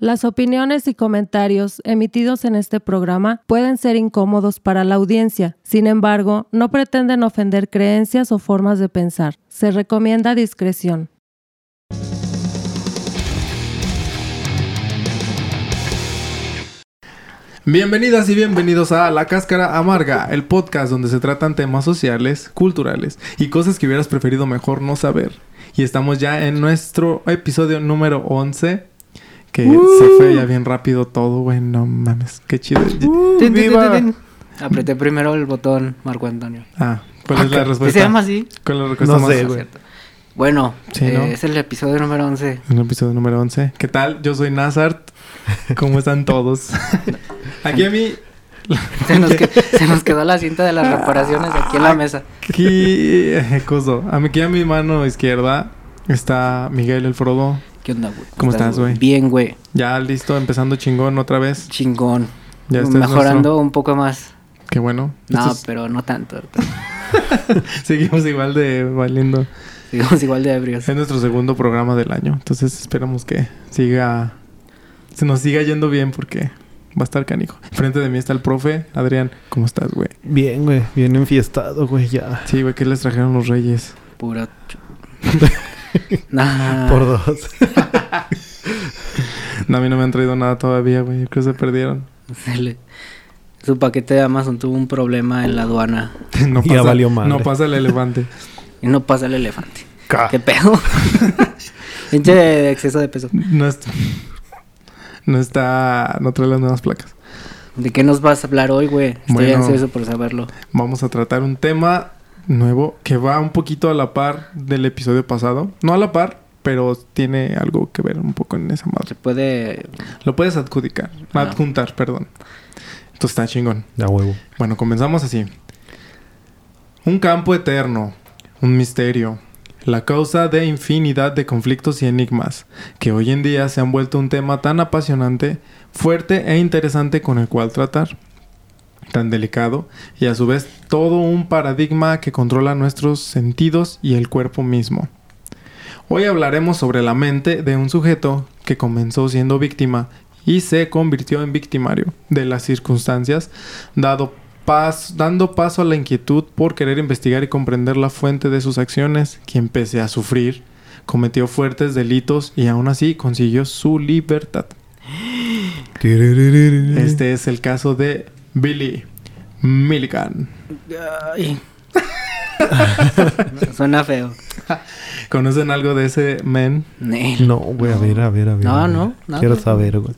Las opiniones y comentarios emitidos en este programa pueden ser incómodos para la audiencia. Sin embargo, no pretenden ofender creencias o formas de pensar. Se recomienda discreción. Bienvenidas y bienvenidos a La Cáscara Amarga, el podcast donde se tratan temas sociales, culturales y cosas que hubieras preferido mejor no saber. Y estamos ya en nuestro episodio número 11, que se fue ya bien rápido todo, güey, no mames, qué chido. Tin. Apreté primero el botón, Marco Antonio. Ah, ¿cuál es la ¿Sí respuesta? se llama así? ¿Cuál es la respuesta No más- sé, Ah, güey. Bueno, Sí, eh, ¿no? es el episodio número 11. En el episodio número 11. ¿Qué tal? Yo soy Nazart. ¿Cómo están todos? Aquí a mí... Se nos, que- se nos quedó la cinta de las reparaciones aquí en la mesa. Aquí... eh, coso. Aquí a mi mano izquierda está Miguel el Frodo. ¿Qué onda, güey? ¿Cómo estás, güey? Bien, güey. Ya listo, empezando chingón otra vez. Chingón. Ya este es Mejorando un poco más. Qué bueno. No, Esto es- pero no tanto. Seguimos igual de valiendo. Sigamos igual de ebrios. Es nuestro segundo programa del año. Entonces esperamos que siga... Se nos siga yendo bien porque va a estar canijo. Frente de mí está el profe. Adrián, ¿cómo estás, güey? Bien, güey. Bien enfiestado, güey, ya. Sí, güey, ¿qué les trajeron los reyes? Puro... nah. Por dos. No, a mí no me han traído nada todavía, güey. Yo creo que se perdieron. Su paquete de Amazon tuvo un problema en la aduana No Ya valió madre. No pasa el elefante. y no pasa el elefante. Ca- ¿Qué pedo? Pinche exceso de peso. No está... No está... No trae las nuevas placas. ¿De qué nos vas a hablar hoy, güey? Estoy Bueno. ansioso por saberlo. Vamos a tratar un tema nuevo que va un poquito a la par del episodio pasado. No a la par, pero tiene algo que ver un poco en esa Se madre. puede... Lo puedes adjudicar. Ah. Adjuntar, perdón. Entonces está chingón. Ya huevo. Bueno, comenzamos así. Un campo eterno, un misterio, la causa de infinidad de conflictos y enigmas, que hoy en día se han vuelto un tema tan apasionante, fuerte e interesante con el cual tratar. Tan delicado y a su vez todo un paradigma que controla nuestros sentidos y el cuerpo mismo. Hoy hablaremos sobre la mente de un sujeto que comenzó siendo víctima y se convirtió en victimario de las circunstancias, dado pas- dando paso a la inquietud por querer investigar y comprender la fuente de sus acciones, quien pese a sufrir, cometió fuertes delitos y aún así consiguió su libertad. Este es el caso de Billy Milligan. Ay. Suena feo. ¿Conocen algo de ese men? Nel. No, güey, a ver, a ver, a ver. No, a ver. no, nada. Quiero saber, güey.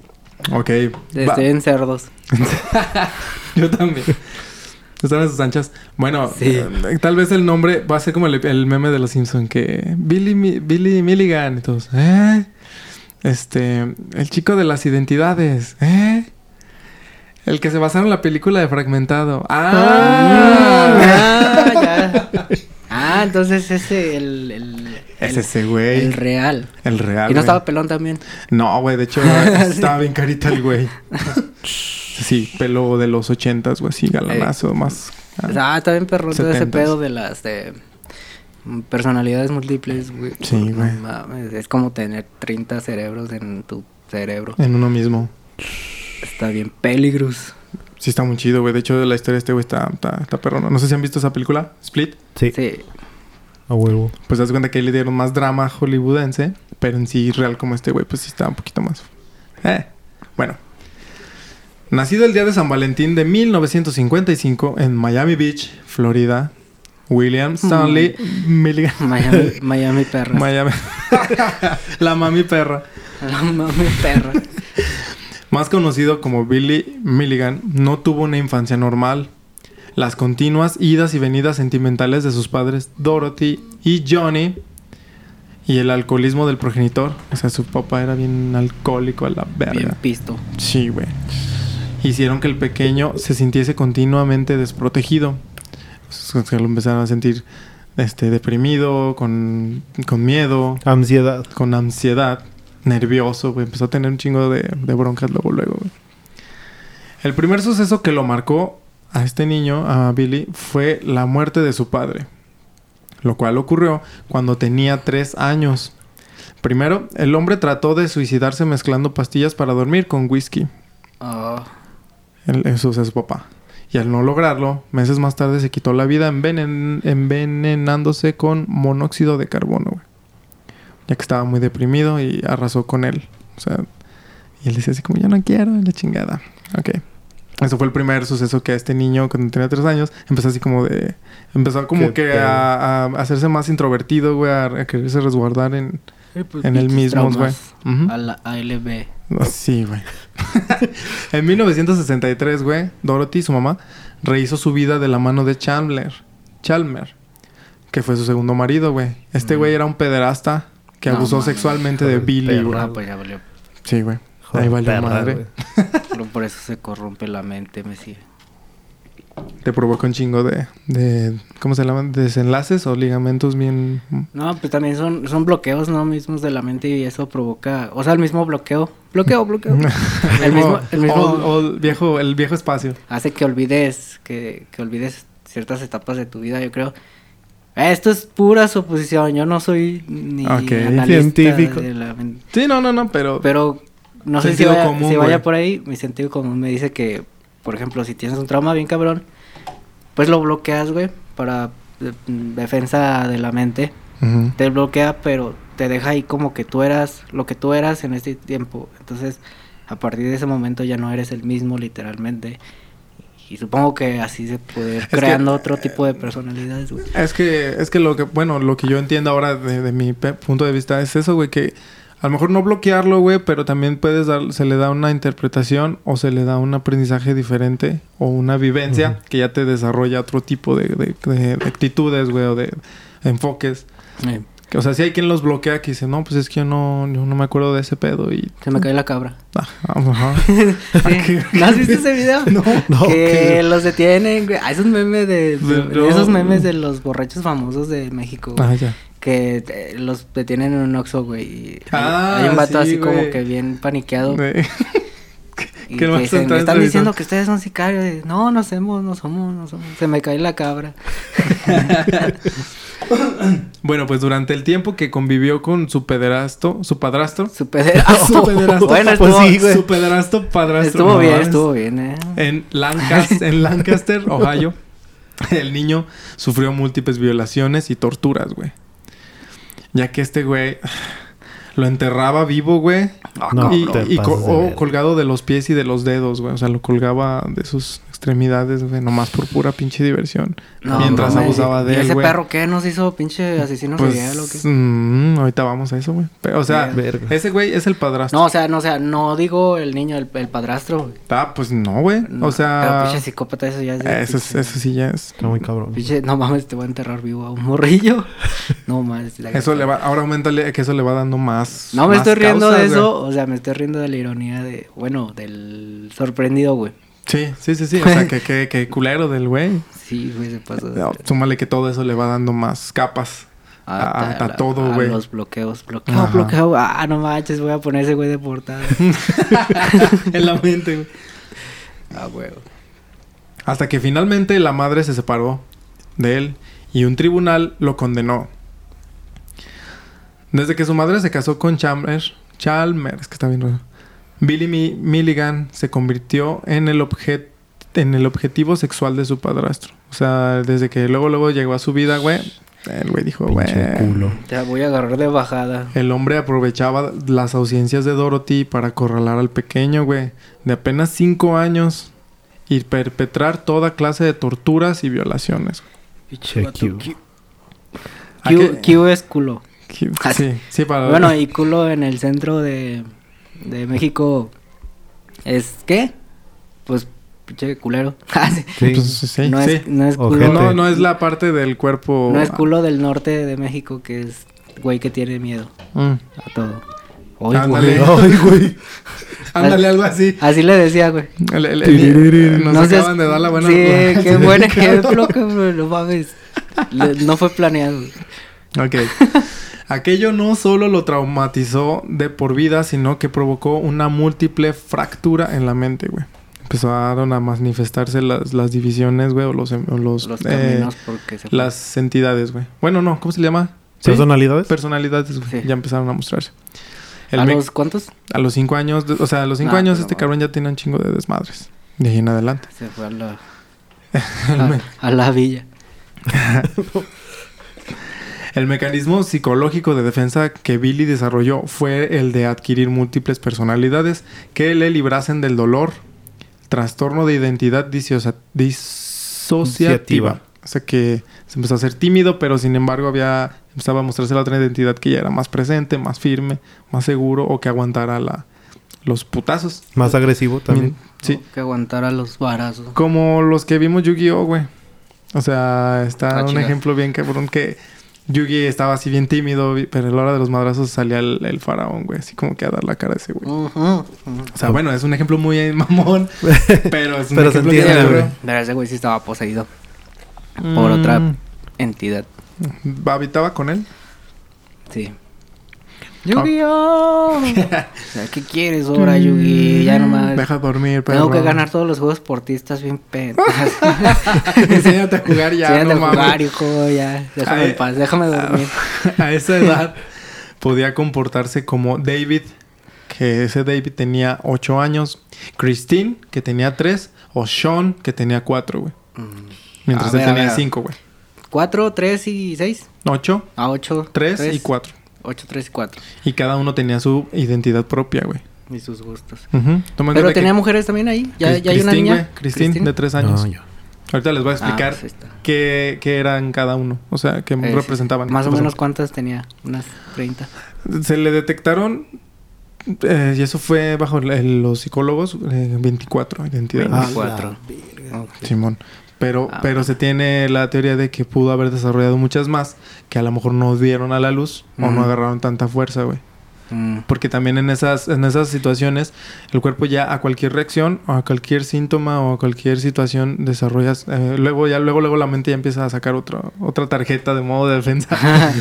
Ok. Estoy en cerdos. Yo también. Están en sus anchas. Bueno, Sí. eh, tal vez el nombre va a ser como el, el meme de los Simpson que Billy Mi- Billy Milligan y todos, ¿eh? Este, el chico de las identidades, ¿eh? El que se basaron en la película de Fragmentado. ¡Ah! Ah, ya. Ah, entonces ese el, el, Es el- ese güey. el real. El real. y no estaba pelón también. No, güey, de hecho estaba bien carita el güey. Sí, pelo de los ochentas, güey, así galanazo, más. ah, Ah, está bien perro todo ese pedo de las de personalidades múltiples, güey. Sí, No güey. mames, es como tener 30 cerebros en tu cerebro. En uno mismo. Está bien peligroso. Sí, está muy chido, güey. De hecho, la historia de este güey está, está, está perrona. No sé si han visto esa película, Split. Sí, Sí. a huevo. Pues das cuenta que ahí le dieron más drama hollywoodense. Pero en sí, real como este güey, pues sí está un poquito más. Eh. Bueno. Nacido el día de San Valentín de 1955 en Miami Beach, Florida, William Stanley Milligan. Miami, Miami perra. Miami. la mami perra. La mami perra. Más conocido como Billy Milligan, no tuvo una infancia normal. Las continuas idas y venidas sentimentales de sus padres Dorothy y Johnny y el alcoholismo del progenitor, o sea, su papá era bien alcohólico a la Bien verga. pisto. Sí, güey. Hicieron que el pequeño se sintiese continuamente desprotegido. O sea, lo empezaron a sentir este deprimido, con, con miedo, Ansiedad. con ansiedad, nervioso, güey. Empezó a tener un chingo de, de broncas luego, luego, güey. El primer suceso que lo marcó a este niño, a Billy, fue la muerte de su padre. Lo cual ocurrió cuando tenía tres años. Primero, el hombre trató de suicidarse mezclando pastillas para dormir con whisky. Oh, El- Eso es su papá. Y al no lograrlo, meses más tarde se quitó la vida envenen- envenenándose con monóxido de carbono, güey. Ya que estaba muy deprimido y arrasó con él. O sea, y él dice así como, ya no quiero, la chingada. Ok. Eso fue el primer suceso que este niño, cuando tenía tres años, empezó así como de... Empezó como Qué que a, a hacerse más introvertido, güey, a, a quererse resguardar en, pues, en el pinches mismo, güey. traumas Ujú. A la ALB. Ah, Sí, güey. en 1963, güey, Dorothy, su mamá, rehizo su vida de la mano de Chandler. Chalmer. Que fue su segundo marido, güey. Este Mm. güey era un pederasta que No abusó sexualmente de Billy, güey. Ah, pues ya valió. Sí, güey. Ahí valió perra, madre. Pero por eso se corrompe la mente, me sigue. Te provoca un chingo de, de... ¿Cómo se llaman? Desenlaces o ligamentos bien... No, pues también son, son bloqueos, ¿no? Mismos de la mente y eso provoca... O sea, el mismo bloqueo. Bloqueo, bloqueo. el mismo... El mismo Old- old viejo, el viejo espacio. hace que olvides... Que, que olvides ciertas etapas de tu vida, yo creo. Esto es pura suposición. Yo no soy ni analista Científico. de la. Sí, no, no, no, pero... Pero no sé si vaya, común, si vaya por ahí. Mi sentido común me dice que, por ejemplo, si tienes un trauma bien cabrón, pues lo bloqueas, güey, para de- defensa de la mente. Te bloquea, pero te deja ahí como que tú eras lo que tú eras en este tiempo. Entonces, a partir de ese momento ya no eres el mismo, literalmente. Y supongo que así se puede ir que- creando otro tipo de personalidades, güey. Es que, es que lo que, bueno, lo que yo entiendo ahora de, de mi punto de vista es eso, güey, que a lo mejor no bloquearlo, güey, pero también puedes dar, se le da una interpretación o se le da un aprendizaje diferente o una vivencia que ya te desarrolla otro tipo de, de- de actitudes, güey, o de enfoques. Eh, Que, o sea, si hay quien los bloquea que dice, no, pues es que yo no, yo no me acuerdo de ese pedo y... se me cae la cabra. Ah, ajá. Sí. ¿No has visto ese video? No. No, que ¿qué? los detienen, güey. Ah, esos memes de, de- De- no. esos memes de los borrachos famosos de México, güey, Ah, ya. que eh, los detienen en un Oxxo, güey. Ah, hay un vato sí, así como que bien paniqueado. Y que dicen, están están revisando". diciendo que ustedes son sicarios. Y, no, no somos, no somos, no somos. Se me cae la cabra. Bueno, pues durante el tiempo que convivió con su pederastro, su padrastro, Su pederasta. Su pederasta. bueno, Pues estuvo, sí, güey. su pederastro padrastro. estuvo no bien, estuvo bien, eh. En Lancaster, en Lancaster, Ohio, el niño sufrió múltiples violaciones y torturas, güey. Ya que este güey lo enterraba vivo, güey. No, y y co- colgado de los pies y de los dedos, güey. O sea, lo colgaba de sus extremidades, güey. Nomás por pura pinche diversión. No, mientras abusaba de ¿Y él, ese güey. perro qué nos hizo pinche asesino serial o qué? Pues, mm, ahorita vamos a eso, güey. O sea, Verga. ese güey es el padrastro. No, o sea, no, o sea, no digo el niño, el, el padrastro. güey. Ah, pues no, güey. No, O sea, Pero pinche psicópata, eso ya es. de eso, es- pinche- eso sí ya es. Está muy cabrón. Pinche, no mames, te voy a enterrar vivo a un morrillo. No mames. la- Eso le va, ahora aumentale que eso le va dando más. No me más estoy riendo de eso, o sea, me estoy riendo de la ironía de, bueno, del sorprendido, güey. Sí, sí, sí, sí. O sea, que, que, que culero del güey. Sí, güey, se pasó. de- No, súmale que todo eso le va dando más capas. a- a la- todo, a güey. los bloqueos, bloqueo, Ajá. bloqueo. Ah, no manches, voy a poner ese güey de portada. en la mente, güey. ah, güey. Hasta que finalmente la madre se separó de él y un tribunal lo condenó. Desde que su madre se casó con Chalmers, Chalmers, que está bien raro, Billy Mi- Milligan se convirtió en el, en el objetivo sexual de su padrastro. O sea, desde que luego luego llegó a su vida, güey, el güey dijo, güey. Pinche. Te la voy a agarrar de bajada. El hombre aprovechaba las ausencias de Dorothy para acorralar al pequeño, güey, de apenas 5 años y perpetrar toda clase de torturas y violaciones. Che, vato, Q. Q- ¿A Q, es culo. Q- Sí, sí, para... Bueno, y culo en el centro de, de México es ¿qué? Pues pinche culero. Ah, sí. Pues, sí, no, sí. es, no es culo. No, no es la parte del cuerpo... No es culo del norte de México que es güey que tiene miedo Mm. a todo. Oy, Ándale. güey. Güey. Ándale, algo así. Así le decía, güey. El- el- Tiriririn. nos No seas- acaban de dar la buena... Sí, qué buen ejemplo, cabrón. No mames. Le- no fue planeado. Ok. Aquello no solo lo traumatizó de por vida, sino que provocó una múltiple fractura en la mente, güey. Empezaron a manifestarse las, las divisiones, güey, o los... o los, Los eh, se las entidades, güey. Bueno, no, ¿cómo se le llama? Sí. ¿Personalidades? Personalidades, güey. Sí. Ya empezaron a mostrarse. El ¿A los cuántos? a los cinco años, de- o sea, a los cinco años este no. cabrón ya tiene un chingo de desmadres. De ahí en adelante. Se fue a la, a, a la villa. el mecanismo psicológico de defensa que Billy desarrolló fue el de adquirir múltiples personalidades que le librasen del dolor, trastorno de identidad disocia- disociativa. O sea que se empezó a ser tímido, pero sin embargo había empezaba a mostrarse la otra identidad que ya era más presente, más firme, más seguro o que aguantara la, los putazos. Más agresivo también. Sí. Que aguantara los barazos. Como los que vimos Yu-Gi-Oh, güey. O sea, está Ah, un ejemplo bien cabrón que Yugi estaba así bien tímido, pero a la hora de los madrazos salía el, el faraón, güey. Así como que a dar la cara a ese güey. O sea, bueno, es un ejemplo muy mamón, pero es un Pero ejemplo entiende, se güey. Pero ese güey sí estaba poseído por otra Mm, entidad. ¿Habitaba con él? Sí. ¡Yu-Gi-Oh! O sea, ¿Qué quieres ahora, Yugi? Ya nomás. Deja dormir, pero... Tengo que ganar todos los juegos por ti, estás bien pedo. Enséñate a jugar ya, Enséñate no a mames. jugar, hijo, ya. Déjame en paz, déjame dormir. a esa edad podía comportarse como David, que ese David tenía 8 años, Christine, que tenía 3, o Sean, que tenía 4, güey. Mm. Mientras A él ver, a tenía ver. 5, güey. ¿Cuatro, tres y seis? 8, A ocho. 3 y 4. Ocho, tres y cuatro. Y cada uno tenía su identidad propia, güey. Y sus gustos. Toma en Pero tenía que mujeres también ahí. Ya, Cris- ya hay una Christine, niña. Christine, de 3 años. No. Ahorita les voy a Ah, explicar pues qué, qué eran cada uno. O sea, qué Eh, representaban. Más o menos cuántas tenía. Unas 30. Se le detectaron, eh, y eso fue bajo el- los psicólogos, eh, 24 identidades. Ah, 24. Ok. Simón. Pero, Ah, pero bueno. se tiene la teoría de que pudo haber desarrollado muchas más que a lo mejor no dieron a la luz o no agarraron tanta fuerza, güey. Mm. Porque también en esas, en esas situaciones, el cuerpo ya a cualquier reacción o a cualquier síntoma o a cualquier situación desarrollas. eh, luego ya, luego, luego la mente ya empieza a sacar otra, otra tarjeta de modo de defensa.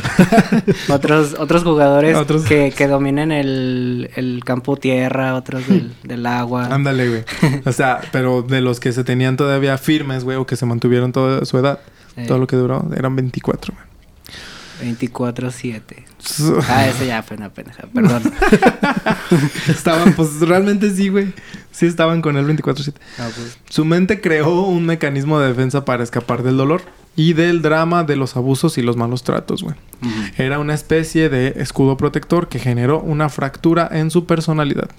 otros, otros jugadores Otros- Que, que dominen el, el campo tierra, otros del, del agua. Ándale, güey. O sea, pero de los que se tenían todavía firmes, güey, o que se mantuvieron toda su edad, Eh, todo lo que duró, eran 24, güey. 24-7. Ah, eso ya fue una pendeja, perdón. estaban, pues realmente sí, güey. Sí estaban con el 24-7. Ah, pues, Su mente creó un mecanismo de defensa para escapar del dolor y del drama de los abusos y los malos tratos, güey. Era una especie de escudo protector que generó una fractura en su personalidad.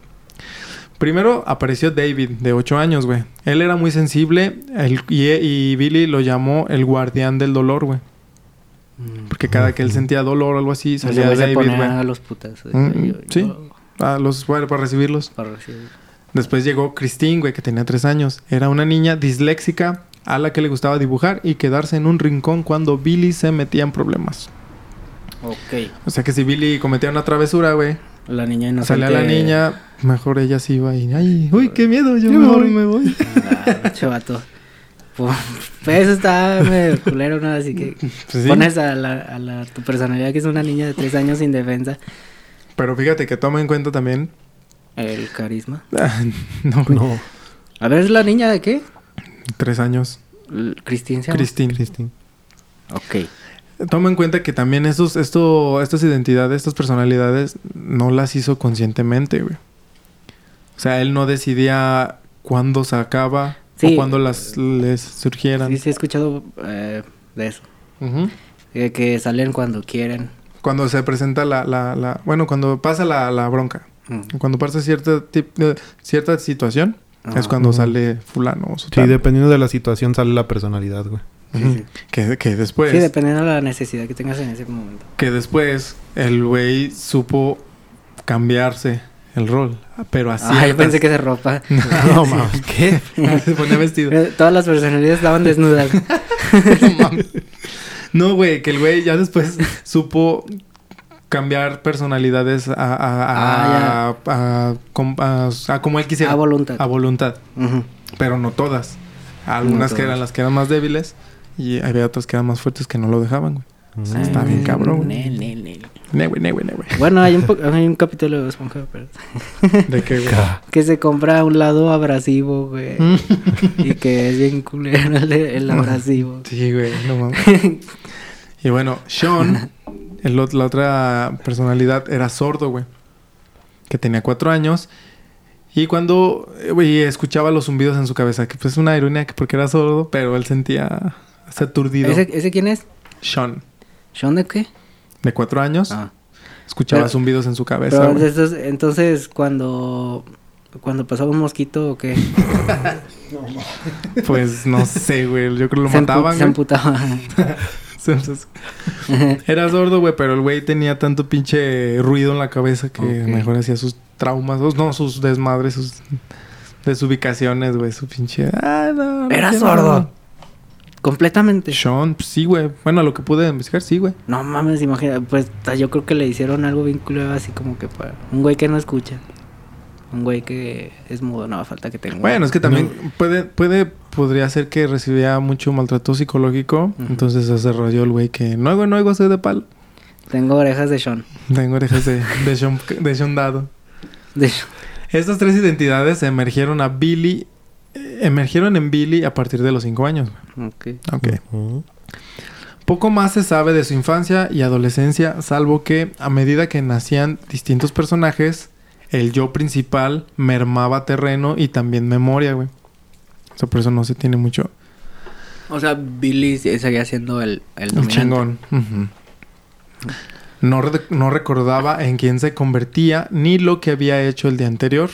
Primero apareció David, de 8 años, güey. Él era muy sensible y Billy lo llamó el guardián del dolor, güey. Mm. Porque cada que él sentía dolor o algo así, Ese salía David, güey. a los putazos. Mm, Yo- sí. yo- A los, bueno, para recibirlos. para recibir. Después llegó Christine, güey, que tenía 3 años. Era una niña disléxica a la que le gustaba dibujar y quedarse en un rincón cuando Billy se metía en problemas. Ok. O sea que si Billy cometía una travesura, güey, La niña inocente. salía la niña, mejor ella se iba y, ay, uy, qué miedo, yo Yo me mejor voy". me voy. Ah. Pues eso está medio culero, ¿no? Así que Pues sí. pones a, la, a la, tu personalidad, que es una niña de tres años sin defensa, Pero fíjate que toma en cuenta también. el carisma. no, güey, No. A ver, ¿es la niña de qué? tres años. Cristín se llama? Christine. Christine. Ok. Toma en cuenta que también estos, esto, estas identidades, estas personalidades, no las hizo conscientemente, güey. O sea, él no decidía cuándo sacaba Sí. o cuándo las les surgieran. Sí, sí, he escuchado eh, de eso. Ujú. Eh, que salen cuando quieren. Cuando se presenta la, la, la- bueno, cuando pasa la, la bronca, Mm. cuando pasa cierta, tip- eh, cierta situación, es cuando Ujú. sale fulano o Sí, dependiendo de la situación sale la personalidad, güey. Sí. Que, que después, Sí, dependiendo de la necesidad que tengas en ese momento. que después el güey supo cambiarse el rol, pero así. Ah, yo pensé que de ropa. No mames, ¿qué? se ponía vestido. Eh, Todas las personalidades estaban desnudas. no mames. No, güey, que el güey ya después supo cambiar personalidades a, a, a, Ah, a- a- com- a- a como él quisiera. A voluntad. A voluntad. Pero no todas. Algunas No que eran las que eran más débiles y había otras que eran más fuertes que no lo dejaban, güey. Mm. Está bien cabrón. Nel, nel, nel. Güey, güey, güey. Bueno, hay un, po- hay un capítulo de Esponja, pero... ¿De qué, güey? Que se compra un lado abrasivo, güey. Y que es bien culero el, el abrasivo. Sí, güey, no mames. Y bueno, Sean el la otra personalidad era sordo, güey. Que tenía cuatro años. Y cuando eh, güey, escuchaba los zumbidos en su cabeza, que pues es una ironía que porque era sordo, pero él sentía ese aturdido. ¿Ese, ¿Ese quién es? Sean, ¿Sean de qué? De cuatro años, Ah. escuchaba Pero- zumbidos en su cabeza. Pero entonces, entonces cuando cuando pasaba un mosquito o qué? Pues no sé, güey. Yo creo que lo se, mataban, se. Entonces, Era sordo, güey, pero el güey tenía tanto pinche ruido en la cabeza que Ok. mejor hacía sus traumas, no, sus desmadres, sus desubicaciones, güey, su pinche... Ah, no, no Era sordo. Completamente. Sean, pues, sí, güey. Bueno, lo que pude investigar, sí, güey. No mames, imagina, pues yo creo que le hicieron algo bien culero así como que para un güey que no escucha. Un güey que es mudo, no falta que tenga. Bueno, es que también puede, puede, podría ser que recibía mucho maltrato psicológico. Entonces se desarrolló el güey que no oigo, no oigo, soy de palo. Tengo orejas de Sean. Tengo orejas de, de, Sean, de Sean Dado. De Sean. Estas tres identidades emergieron a Billy, emergieron en Billy a partir de los cinco años. Ok. Poco más se sabe de su infancia y adolescencia, salvo que a medida que nacían distintos personajes, el yo principal mermaba terreno y también memoria, güey. O sea, por eso no se tiene mucho O sea, Billy se- seguía siendo el, el el chingón. No, re- no recordaba en quién se convertía ni lo que había hecho el día anterior.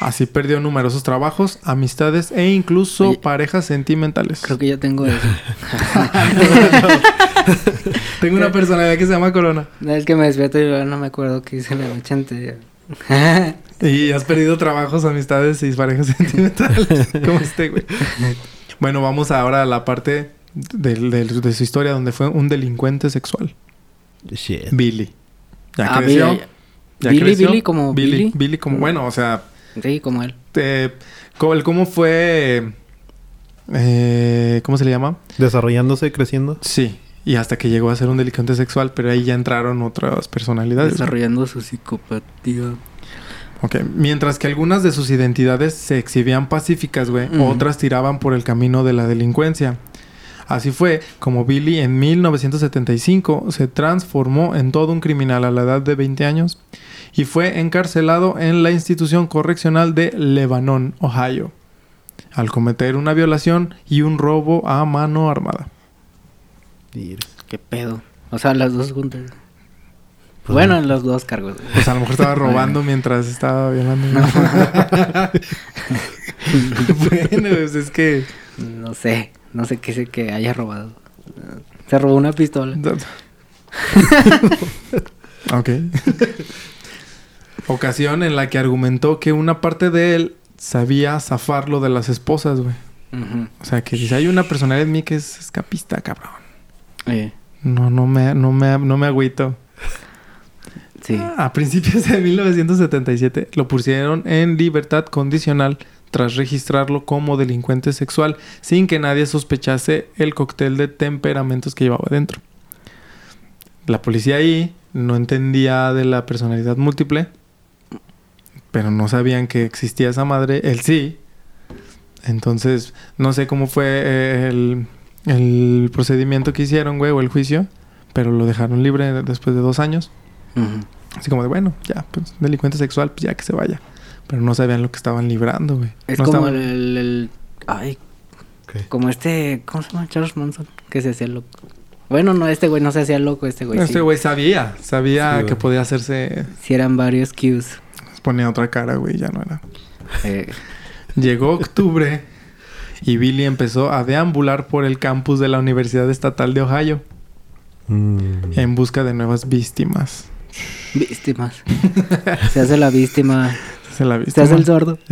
Así perdió numerosos trabajos, amistades e incluso Oye, parejas sentimentales. Creo que yo tengo eso. Tengo una personalidad que se llama Corona. es que me despierto y no me acuerdo qué hice la noche anterior. Y has perdido trabajos, amistades y parejas sentimentales. Como este, güey. Bueno, vamos ahora a la parte de, su historia donde fue un delincuente sexual. Shit. Billy. Ya Ah, creció. Billy. ya Billy, creció. Billy como Billy. Billy. Billy como, bueno, o sea, Sí, como él. eh, cómo fue... eh, ¿Cómo se le llama? Desarrollándose, creciendo. Sí. Y hasta que llegó a ser un delincuente sexual, pero ahí ya entraron otras personalidades. Desarrollando su psicopatía. Ok, mientras que algunas de sus identidades se exhibían pacíficas, güey, otras tiraban por el camino de la delincuencia. Así fue como Billy en 1975 se transformó en todo un criminal a la edad de 20 años y fue encarcelado en la institución correccional de Lebanon, Ohio, al cometer una violación y un robo a mano armada. ¿Qué pedo? O sea, las dos juntas. Pues bueno, en los dos cargos. Pues a lo mejor estaba robando mientras estaba violando. bueno, pues es que... No sé. No sé qué sé que haya robado. Se robó una pistola. ok. Ocasión en la que argumentó que una parte de él sabía zafarlo de las esposas, güey. O sea, que si hay una personalidad en mí que es escapista, cabrón. Eh, No, no me, no me, no me agüito. sí. A principios de 1977 lo pusieron en libertad condicional tras registrarlo como delincuente sexual sin que nadie sospechase el cóctel de temperamentos que llevaba dentro. La policía ahí no entendía de la personalidad múltiple, pero no sabían que existía esa madre, él sí. Entonces, no sé cómo fue eh, el, el procedimiento que hicieron, güey, o el juicio, pero lo dejaron libre después de dos años. Así como de, bueno, ya, pues, delincuente sexual, pues ya que se vaya. Pero no sabían lo que estaban librando, güey. Es No como estaban- el, el- el- Ay, ¿Qué? como este... ¿Cómo se llama? Charles Manson. Que se hacía loco. Bueno, no, este güey no se hacía loco. Este güey este sí. güey sabía, sabía Sí, que güey. podía hacerse, Sí eran varios cues. ponía otra cara, güey, ya no era. Eh, Llegó octubre y Billy empezó a deambular por el campus de la Universidad Estatal de Ohio Mm. en busca de nuevas víctimas. víctimas. se hace la víctima. ¿Se la Se viste? hace el sordo.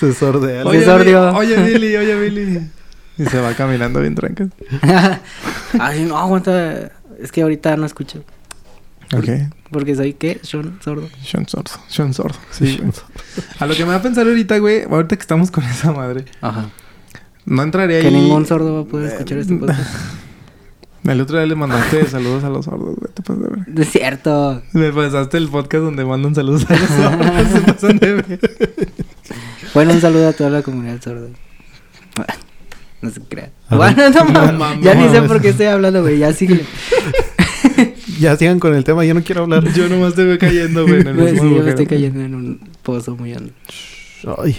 Se sordea. Oye, Billy, oye, Billy. Y se va caminando bien tranquilo. Ay, no, aguanta. Es que ahorita no escucho. Ok. Porque soy, ¿qué? Sean sordo. Sean Sordo. Sean Sordo. Sí. A lo que me va a pensar ahorita, güey, ahorita que estamos con esa madre. Ajá. No entraría Que ahí. ningún sordo va a poder escuchar este podcast. El otro día le mandaste saludos a los sordos, güey. Te pasas de ver. No es cierto. Me pasaste el podcast donde mandan saludos a los sordos. Se pasan de ver. Bueno, un saludo a toda la comunidad sorda. No se crean. Bueno, no mames. mames. ya ni sé por qué estoy hablando, güey. Ya sigue. Ya sigan con el tema, yo no quiero hablar. Yo nomás te veo cayendo, güey, en el Güey, mismo sí, yo me estoy cayendo en un pozo muy hondo. Ay,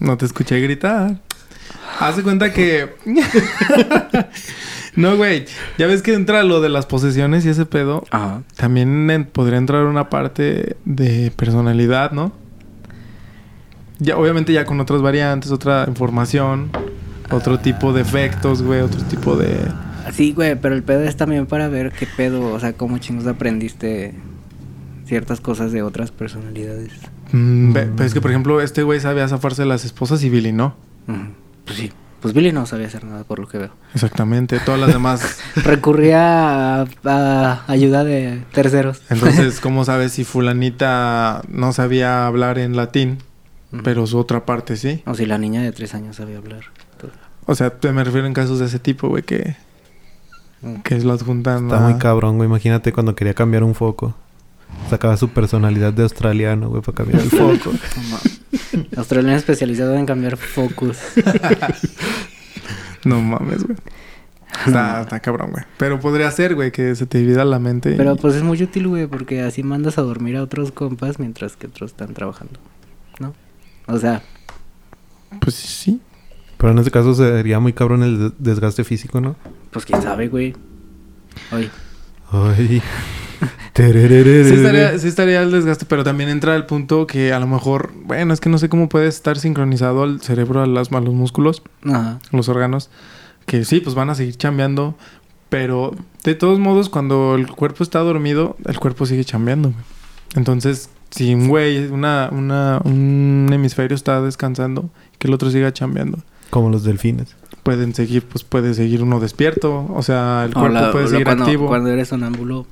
No te escuché gritar. Haz de cuenta que... no, güey. Ya ves que entra lo de las posesiones y ese pedo. Ajá. También en- podría entrar una parte de personalidad, ¿no? Ya, obviamente ya con otras variantes, otra información, otro tipo de efectos, güey, otro tipo de... Sí, güey, pero el pedo es también para ver qué pedo, o sea, cómo chingos aprendiste ciertas cosas de otras personalidades. Mm, Pero es que, por ejemplo, este güey sabía zafarse de las esposas y Billy no. Pues sí. Pues Billy no sabía hacer nada por lo que veo. Exactamente. Todas las demás... Recurría a, a ayuda de terceros. Entonces, ¿cómo sabes si fulanita no sabía hablar en latín, pero su otra parte sí? O si la niña de tres años sabía hablar. O sea, te me refiero en casos de ese tipo, güey, que, Mm. que las juntan está a- muy cabrón, güey. Imagínate cuando quería cambiar un foco. Sacaba su personalidad de australiano, güey, para cambiar el foco. Australiano especializado en cambiar focus. No mames, güey. Está, está cabrón, güey. Pero podría ser, güey, que se te divida la mente. y- Pero pues es muy útil, güey, porque así mandas a dormir a otros compas mientras que otros están trabajando. ¿No? O sea, Pues sí. Pero en este caso sería muy cabrón el de- desgaste físico, ¿no? pues quién sabe, güey. Oye, Ay. Sí estaría, sí estaría el desgaste, pero también entra el punto que a lo mejor, bueno, es que no sé cómo puede estar sincronizado al cerebro, a, las, a los músculos, ajá. los órganos, que sí, pues van a seguir chambeando, pero de todos modos, cuando el cuerpo está dormido, el cuerpo sigue chambeando, güey. Entonces, si un güey, una, una, un hemisferio está descansando, que el otro siga chambeando, Como los delfines. pueden seguir, pues puede seguir uno despierto, o sea, el O cuerpo la- puede o seguir cuando, activo. Cuando eres sonámbulo,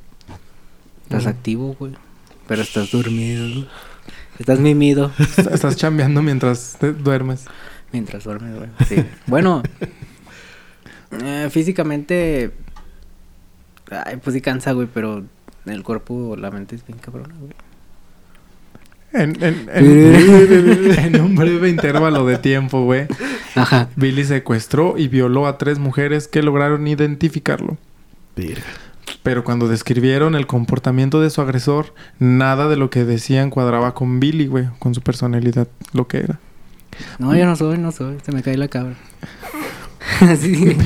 estás activo, güey. Pero estás dormido. ¿no? Estás mimido Estás chambeando mientras te duermes. mientras duermes, güey. Sí. bueno, eh, físicamente, ay, pues sí cansa, güey, pero el cuerpo, la mente es bien cabrona, güey. En, en, en- en un breve intervalo de tiempo, güey, Ajá. Billy secuestró y violó a tres mujeres que lograron identificarlo. Verga. Pero cuando describieron el comportamiento de su agresor, nada de lo que decían cuadraba con Billy, güey, con su personalidad, lo que era. No, yo no soy, no soy. Se me cae la cabra. sí.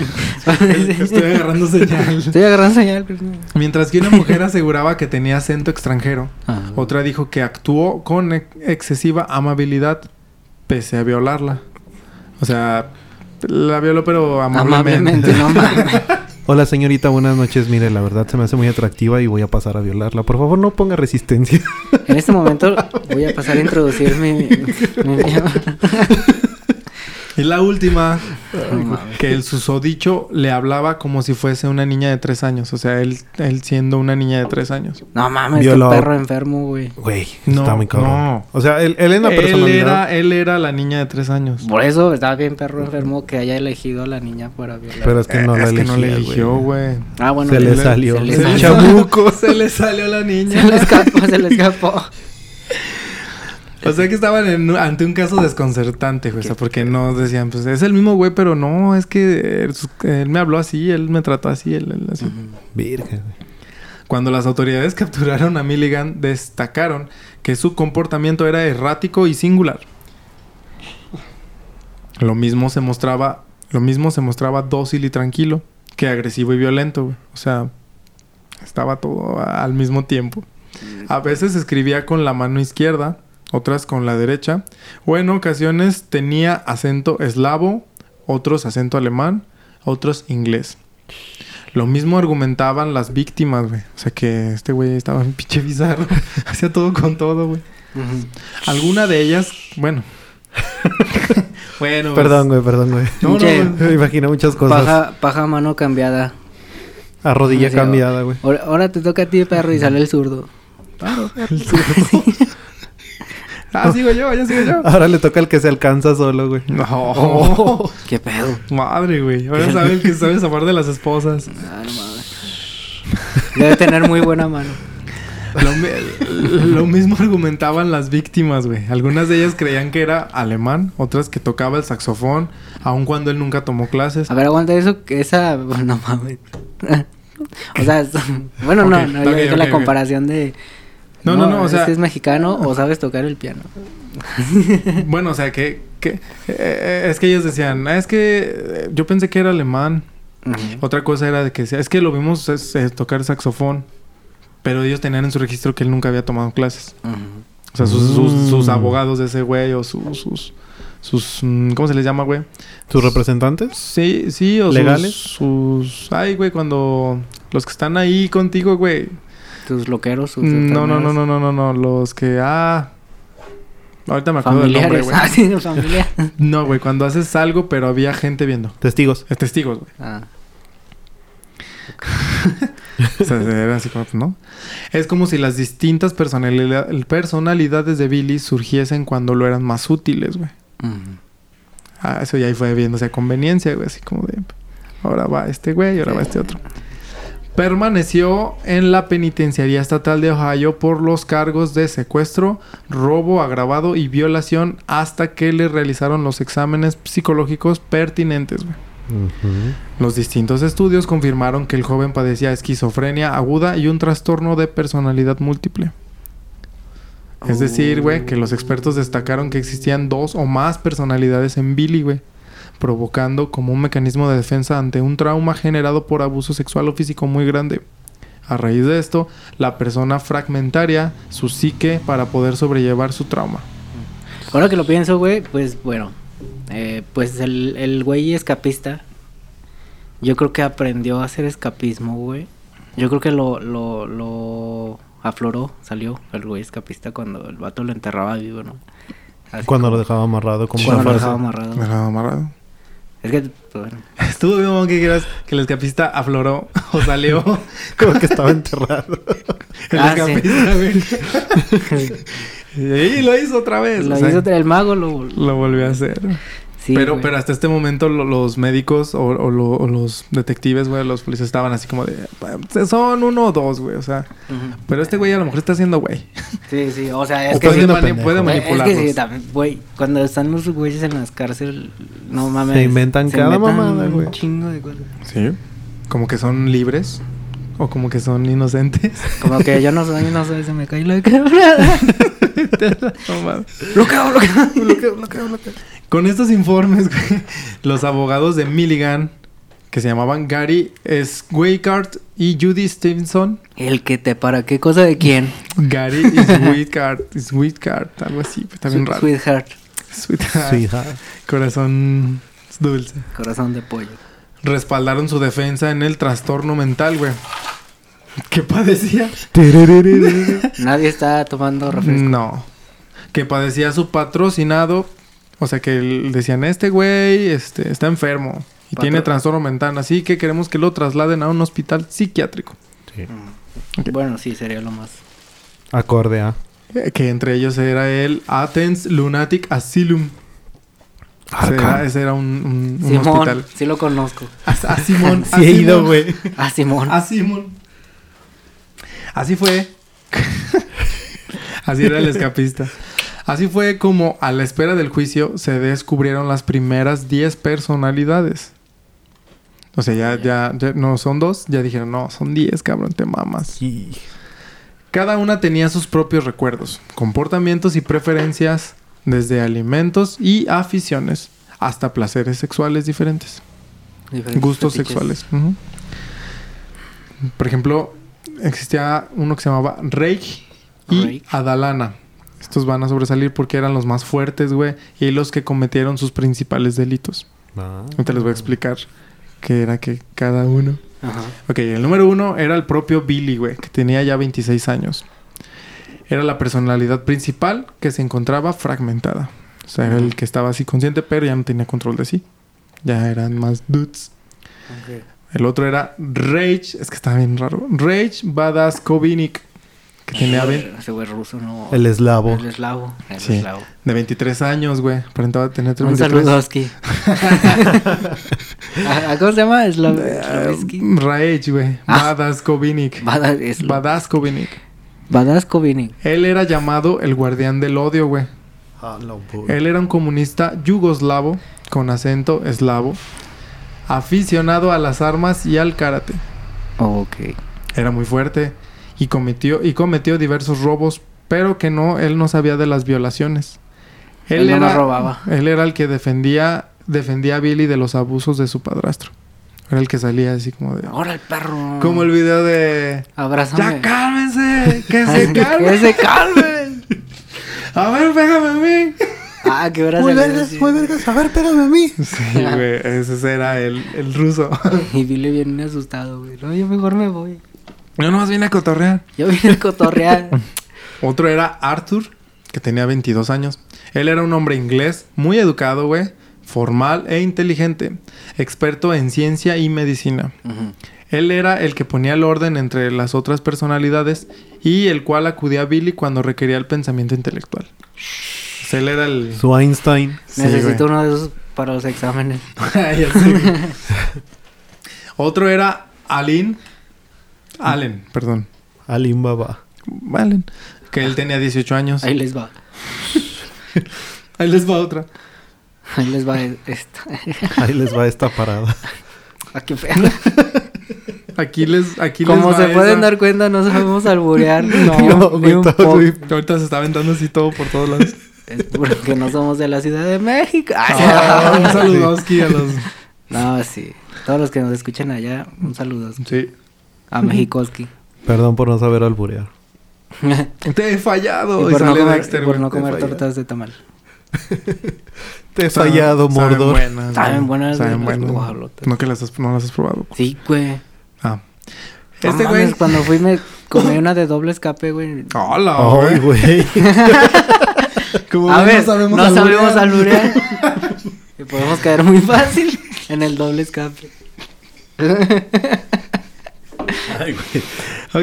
Estoy agarrando señal. Estoy agarrando señal. pero no. Mientras que una mujer aseguraba que tenía acento extranjero, Ah, otra dijo que actuó con ex- excesiva amabilidad pese a violarla. O sea, la violó pero amablemente. Amablemente, no mames. Hola señorita, buenas noches. Mire, la verdad se me hace muy atractiva y voy a pasar a violarla. Por favor, no ponga resistencia. En este momento voy a pasar a introducir mi... mi- Y la última, que el susodicho le hablaba como si fuese una niña de tres años. O sea, él, él siendo una niña de tres años. No mames, Violó. qué perro enfermo, güey. Güey, No, está muy cabrón. no. O sea, él, él en la Él personalidad... era, él era la niña de tres años. Por eso estaba bien perro enfermo que haya elegido a la niña para violar. Pero es que no Eh, la es que no le eligió, güey. ah, bueno. se le le- salió. Se le El salió. chamuco. Se le salió la niña. Se le escapó, se le escapó. O sea que estaban en ante un caso desconcertante, güey. O sea, porque no decían, pues es el mismo güey, pero no, es que él, él me habló así, él me trató así, él, él así. Virgen, güey. Cuando las autoridades capturaron a Milligan, destacaron que su comportamiento era errático y singular. Lo mismo se mostraba, lo mismo se mostraba dócil y tranquilo que agresivo y violento, güey. O sea, estaba todo al mismo tiempo. A veces escribía con la mano izquierda, otras con la derecha, o en ocasiones tenía acento eslavo, otros acento alemán, otros inglés. Lo mismo argumentaban las víctimas, güey. O sea que este güey estaba en pinche bizarro. Hacía todo con todo, güey. Ujú. Alguna de ellas, bueno. bueno. pues, Perdón, güey, perdón, güey. No, no. Me imagino muchas cosas. Paja, paja mano cambiada. A rodilla cambiada, güey. Ahora, ahora te toca a ti, perro, y sale el zurdo. Claro, perro. Ah, sigo yo, ya sigo yo. Ahora le toca al que se alcanza solo, güey. No. ¿Qué pedo? Madre, güey. Ahora sabe el que sabe amar de las esposas. Ah, no mames. Debe tener muy buena mano. Lo, mi- lo mismo argumentaban las víctimas, güey. Algunas de ellas creían que era alemán, otras que tocaba el saxofón, aun cuando él nunca tomó clases. A ver, aguanta eso, que esa... No mames. o sea, es- bueno, no, no, yo ok, dije ok, la comparación de... No, no, no, o sea- ¿este es mexicano o sabes tocar el piano? Bueno, o sea, que, que eh, es que ellos decían, "Ah, es que eh, yo pensé que era alemán. Otra cosa era de que es que lo vimos es, eh, tocar saxofón, pero ellos tenían en su registro que él nunca había tomado clases. O sea, sus, sus, Mm. sus abogados de ese güey o sus, sus, sus, mm, ¿cómo se les llama, güey? ¿Tus representantes? Sí, sí, o sus- ¿Legales? Sus, ay, güey, cuando los que están ahí contigo, güey. Tus loqueros, sus No, no, no, enfermeras, no, no, no, no, los que, ah, ahorita me acuerdo del nombre, güey. Ah, sí, familia. No, güey, cuando haces algo, pero había gente viendo. Testigos. Es testigos, güey. Ah. O sea, era así como, ¿no? Es como si las distintas personalidad- personalidades de Billy surgiesen cuando lo eran más útiles, güey. Ah, eso ya ahí fue viéndose a conveniencia, güey. Así como de, ahora va este güey, ahora va este otro. Permaneció en la penitenciaría estatal de Ohio por los cargos de secuestro, robo agravado y violación hasta que le realizaron los exámenes psicológicos pertinentes. Los distintos estudios confirmaron que el joven padecía esquizofrenia aguda y un trastorno de personalidad múltiple. Es decir, güey, que los expertos destacaron que existían dos o más personalidades en Billy, güey, provocando como un mecanismo de defensa ante un trauma generado por abuso sexual o físico muy grande. A raíz de esto, la persona fragmentaria su psique para poder sobrellevar su trauma. Ahora que lo pienso, güey, pues bueno, eh, pues el, el güey escapista, yo creo que aprendió a hacer escapismo, güey. Yo creo que lo, lo, lo afloró, salió el güey escapista cuando el vato lo enterraba vivo, ¿no? Así Cuando lo dejaba amarrado como cuando lo amarrado. Dejaba amarrado. Es que, pues, bueno, Estuvo bien, que quieras que el escapista afloró o salió. Como que estaba enterrado. El Ah, sí. escapista, güey. Y lo hizo otra vez. lo o sea, hizo el mago, lo... lo volvió a hacer. Sí, pero, güey. pero hasta este momento lo- los médicos o, o lo- o los detectives, güey, los policías estaban así como de... "Pues, Son uno o dos, güey. O sea... Ujú. Pero este güey a lo mejor está haciendo güey. Sí, sí, o sea, O es que... puede, mani- pendejo. puede Eh, Es manipularlos. que sí, también, güey, cuando están los güeyes en las cárceles, no mames. Se inventan cada mamada, güey. Un chingo de cosas. Sí. Como que son libres. O como que son inocentes. Como que yo no soy, no soy, se me cae la quebrada. No mames. bloqueo, bloqueo, bloqueo, bloqueo, bloqueo. Con estos informes, güey, los abogados de Milligan, que se llamaban Gary Sweikart y Judy Stevenson, El que te para, ¿qué cosa de quién? Gary Sweetheart, Sweetheart, algo así, pues, Su- raro. Sweetheart, Sweetheart. Hija. Corazón dulce. corazón de pollo. Respaldaron su defensa en el trastorno mental, güey. ¿Qué padecía? Nadie está tomando refresco. No. Que padecía su patrocinado. O sea, que decían, este güey este, está enfermo y tiene trastorno mental. Así que queremos que lo trasladen a un hospital psiquiátrico. Sí. Ok. Bueno, sí, sería lo más. Acorde a. Eh, Que entre ellos era el Athens Lunatic Asylum. Ese era, ese era un, un- un Simón, hospital. sí lo conozco. A, a Simón. a Sí he Simón. ido, güey. Ah, Simón. A Simón. Así fue. Así era el escapista. Así fue como a la espera del juicio se descubrieron las primeras 10 personalidades. O sea, ya, ya, ya no son dos, ya dijeron, no, son 10, cabrón, te mamas. Sí. Cada una tenía sus propios recuerdos, comportamientos y preferencias, desde alimentos y aficiones hasta placeres sexuales diferentes. Diferentes Gustos fetiches. sexuales. Por ejemplo, existía uno que se llamaba Reich y. Adalana. Estos van a sobresalir porque eran los más fuertes, güey, y los que cometieron sus principales delitos. Ah. Ahorita les voy a explicar qué era que cada uno. Ajá. Ok, el número uno era el propio Billy, güey, que tenía ya 26 años. Era la personalidad principal que se encontraba fragmentada. O sea, era el que estaba así consciente, pero ya no tenía control de sí. Ya eran más dudes. Ok. El otro era Rage, es que estaba bien raro. Rage Badass Kovinik, tenía Ese güey ruso, no. El eslavo. El eslavo. El Sí. eslavo. de 23 años, güey. Aparentaba tener Un 23. saludo, Oski. ¿A- a ¿Cómo se llama? Slav- Eh, Slavsky. Rage, güey. Ah. Badass Kovinik. Bada- es- Badass Kovinik. Badasco Vini. Él era llamado el guardián del odio, güey. Ah, bu- Él era un comunista yugoslavo con acento eslavo, aficionado a las armas y al karate. Ok. Era muy fuerte y cometió, y cometió diversos robos, pero que no, él no sabía de las violaciones. Él no nos robaba. Él era el que defendía, defendía a Billy de los abusos de su padrastro. Era el que salía así como de... Ahora el perro. Como el video de... Abrázame. ¡Ya cálmense! ¡Que se que calmen! se calmen. ¡A ver, pégame a mí! ah, qué Muy vergas, muy vergas. A ver, pégame a mí. Sí, güey. Ese era el, el ruso. Y Billy viene asustado, güey. No, yo mejor me voy. Yo nomás vine a cotorrear. Yo vine a cotorrear. Otro era Arthur, que tenía 22 años. Él era un hombre inglés, muy educado, güey. Formal e inteligente. Experto en ciencia y medicina. Él era el que ponía el orden entre las otras personalidades y el cual acudía a Billy cuando requería el pensamiento intelectual. O sea, él era el... Su Einstein. Sí, Necesito güey. uno de esos para los exámenes. Ya sé, güey. Otro era Alin. Allen, perdón. Alimbaba. Allen. Que él tenía 18 años. Ahí les va. Ahí les va otra. Ahí les va esta. Ahí les va esta parada. Ah, qué feo. Aquí les, aquí Como les va se pueden esa. dar cuenta, no sabemos alburear. No, no, güey, todo, güey. Ahorita se está aventando así todo por todos lados. Es porque no somos de la Ciudad de México. Ah, un saludoski a los... No, sí. Todos los que nos escuchan allá, un saludo Sí. A Mexicoski. Perdón por no saber alburear. Te he fallado. y por no sale comer, Dexter, y por no comer fallado. tortas de tamal. Te he fallado, saben Mordor. buenas, Saben buenas, Saben las buenas. No que las has, no las has probado. Sí, güey. Ah. No Este güey... Cuando fui me comí una de doble escape, güey. Hola, Ay, güey. Como A ver, no sabemos no sabemos alburear. alburear. y podemos caer muy fácil en el doble escape. Ay, güey.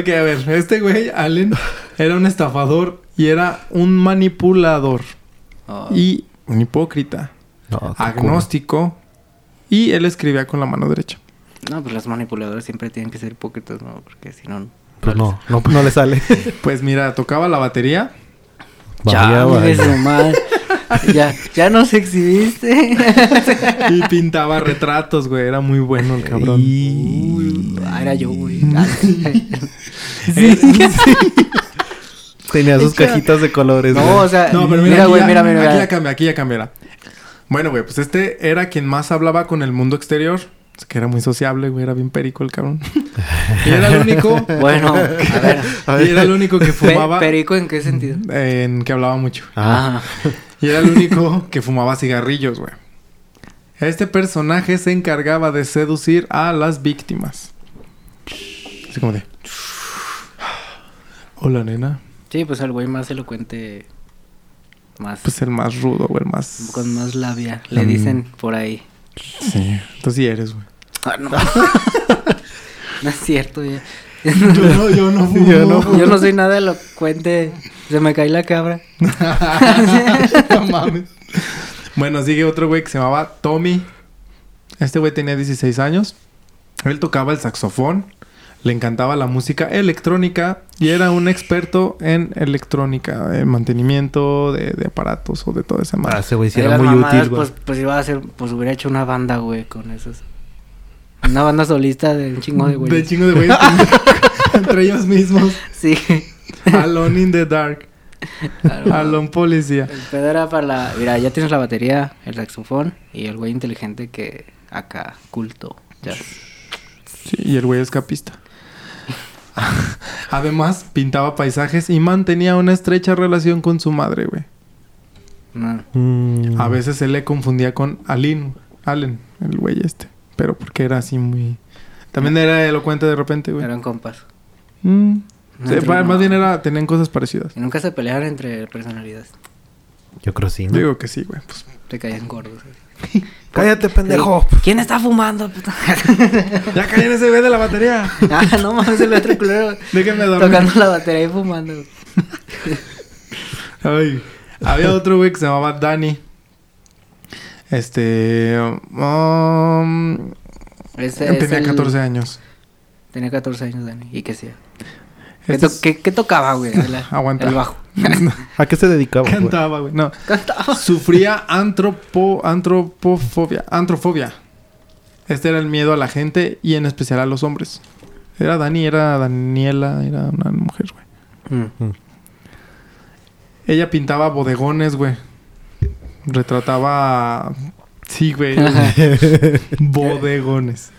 Ok, a ver. Este güey, Allen, era un estafador y era un manipulador. Oh, Y un hipócrita. No, agnóstico. Y él escribía con la mano derecha. No, pues los manipuladores siempre tienen que ser hipócritas, ¿no? Porque si no... Pues no, no, no le sale. Pues mira, tocaba la batería. Vaya, ya, vaya. ya, ya nos exhibiste. Y pintaba retratos, güey. Era muy bueno el cabrón. Y- ah, era yo, güey. Eh, Tenía sus cajitas de colores. no, güey. o sea, No, pero mira, mira, güey, mira, mira. Aquí mira. ya cambia, aquí ya cambiará. Bueno, güey, pues este era quien más hablaba con el mundo exterior. Es que era muy sociable, güey. Era bien perico el cabrón. y era el único... Bueno, a ver. Y era el único que fumaba... ¿Perico en qué sentido? En que hablaba mucho. Ah, Y era el único que fumaba cigarrillos, güey. Este personaje se encargaba de seducir a las víctimas. Así como de... Hola, nena. Sí, pues el güey más elocuente. Más. Pues el más rudo, güey, el más... con más labia. Le Mm. dicen por ahí. Sí, entonces sí eres, güey. Ah, no. no es cierto, ya. Yo no, yo no fumo. Yo no Yo no soy nada elocuente. Se me cae la cabra. No mames. Bueno, sigue otro güey que se llamaba Tommy. Este güey tenía 16 años. Él tocaba el saxofón. Le encantaba la música electrónica. Y era un experto en electrónica. En mantenimiento de, de aparatos o de todo ese Ah, mal. ese güey sí De era muy mamadas, útil, güey. Pues, pues iba a hacer, pues hubiera hecho una banda, güey, con esos. Una banda solista de un chingo de de güeyes. chingo de güeyes. entre ellos mismos. Sí. Alone in the dark. Claro. Alone policía. El pedo era para la... Mira, ya tienes la batería, el saxofón y el güey inteligente que acá, culto. Ya. Sí, y el güey escapista. Además, pintaba paisajes y mantenía una estrecha relación con su madre, güey. No. Mm. A veces se le confundía con Alin, Allen, el güey este. Pero porque era así muy... También era elocuente de repente, güey. Eran compas. Mm. No, Sí, entre- pa- más no. bien era... Tenían cosas parecidas. Y nunca se pelearon entre personalidades. Yo creo sí, ¿no? Digo que sí, güey. Pues, Te caían gordos. Cállate, pendejo. ¿Quién está fumando? ya caí en ese güey de la batería. ah, no mames, el otro culero. Déjenme dormir. Tocando la batería y fumando. Ay. Había otro güey que se llamaba Danny. Este... um, Ese es tenía el- 14 años. Tenía 14 años, Dani. ¿Y qué hacía? ¿Qué, Este to- es- qué- qué tocaba, güey? Aguanta. el bajo. ¿A qué se dedicaba, güey? Cantaba, güey. No. Cantaba. Sufría antropo, antropofobia. Antrofobia. Este era el miedo a la gente y en especial a los hombres. Era Dani, era Daniela, era una mujer, güey. Mm. Ella pintaba bodegones, güey. Retrataba. Sí, güey. bodegones.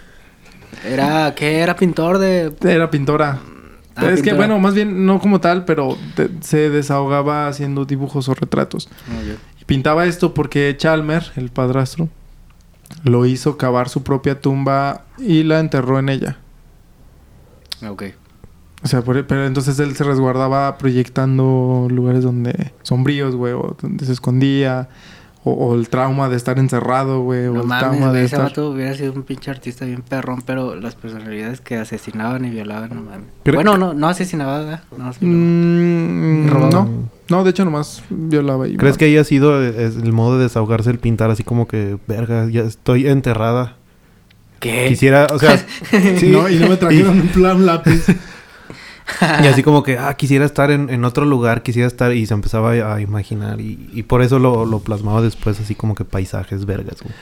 Era, ¿qué? Era pintor de... Era pintora. Ah, es que, bueno, más bien no como tal, pero te- se desahogaba haciendo dibujos o retratos. Y pintaba esto porque Chalmer, el padrastro, lo hizo cavar su propia tumba y la enterró en ella. Ok. O sea, por- pero entonces él se resguardaba proyectando lugares donde sombríos, güey, o donde se escondía, o, o el trauma de estar encerrado, güey, o el mames, trauma güey, de ese estar... vato hubiera sido un pinche artista bien perrón, pero las personalidades que asesinaban y violaban, no mames. Creo- Bueno, no, no asesinaba, ¿verdad? No, Mm, no, no, de hecho nomás violaba y... ¿Crees que haya sido eh, el modo de desahogarse el pintar así como que, verga, ya estoy enterrada? ¿Qué? Quisiera, o sea, sí. No, y no me trajeron un plan lápiz. Y así como que, ah, quisiera estar en, en otro lugar, quisiera estar... Y se empezaba a, a imaginar. Y, y por eso lo, lo plasmaba después así como que paisajes vergas, güey.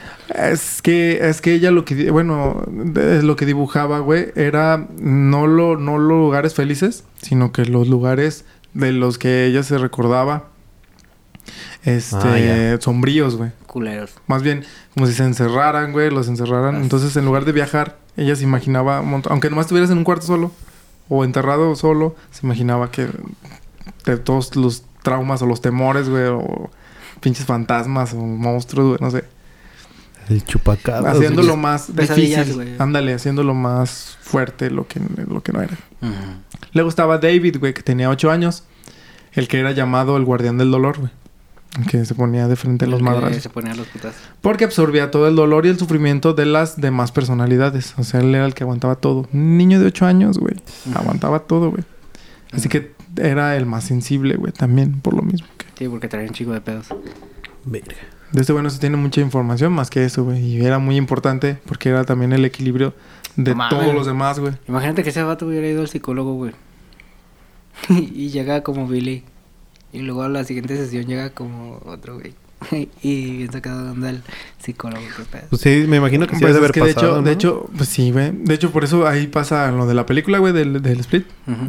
Es que, es que ella lo que, bueno, lo que dibujaba, güey, era no, lo, no los lugares felices, sino que los lugares de los que ella se recordaba, este, Ah, sombríos, güey. Culeros. Más bien, como si se encerraran, güey, los encerraran. Entonces, en lugar de viajar, ella se imaginaba, un montón- aunque nomás estuvieras en un cuarto solo, o enterrado solo, se imaginaba que de todos los traumas o los temores, güey, o pinches fantasmas o monstruos, güey, no sé. El chupacabras. haciéndolo güey. más difícil. güey. Ándale, haciéndolo más fuerte lo que, lo que no era. Ujú. Luego estaba David, güey, que tenía ocho años. El que era llamado el guardián del dolor, güey. Que se ponía de frente a los. Se ponía putas. Porque absorbía todo el dolor y el sufrimiento de las demás personalidades. O sea, él era el que aguantaba todo. Un niño de ocho años, güey. Aguantaba todo, güey. Así que era el más sensible, güey, también, por lo mismo. que- Sí, porque traía un chico de pedos. Verga. De este güey no se tiene mucha información más que eso, güey. Y era muy importante porque era también el equilibrio de todos los demás, güey. Imagínate que ese vato hubiera ido al psicólogo, güey. y llega como Billy. Y luego a la siguiente sesión llega como otro, güey. y bien sacado de onda el psicólogo. Pues sí, me imagino que sí es haber que de pasado, hecho, ¿no? de hecho, pues sí, güey. De hecho, por eso ahí pasa lo de la película, güey, del, del Split.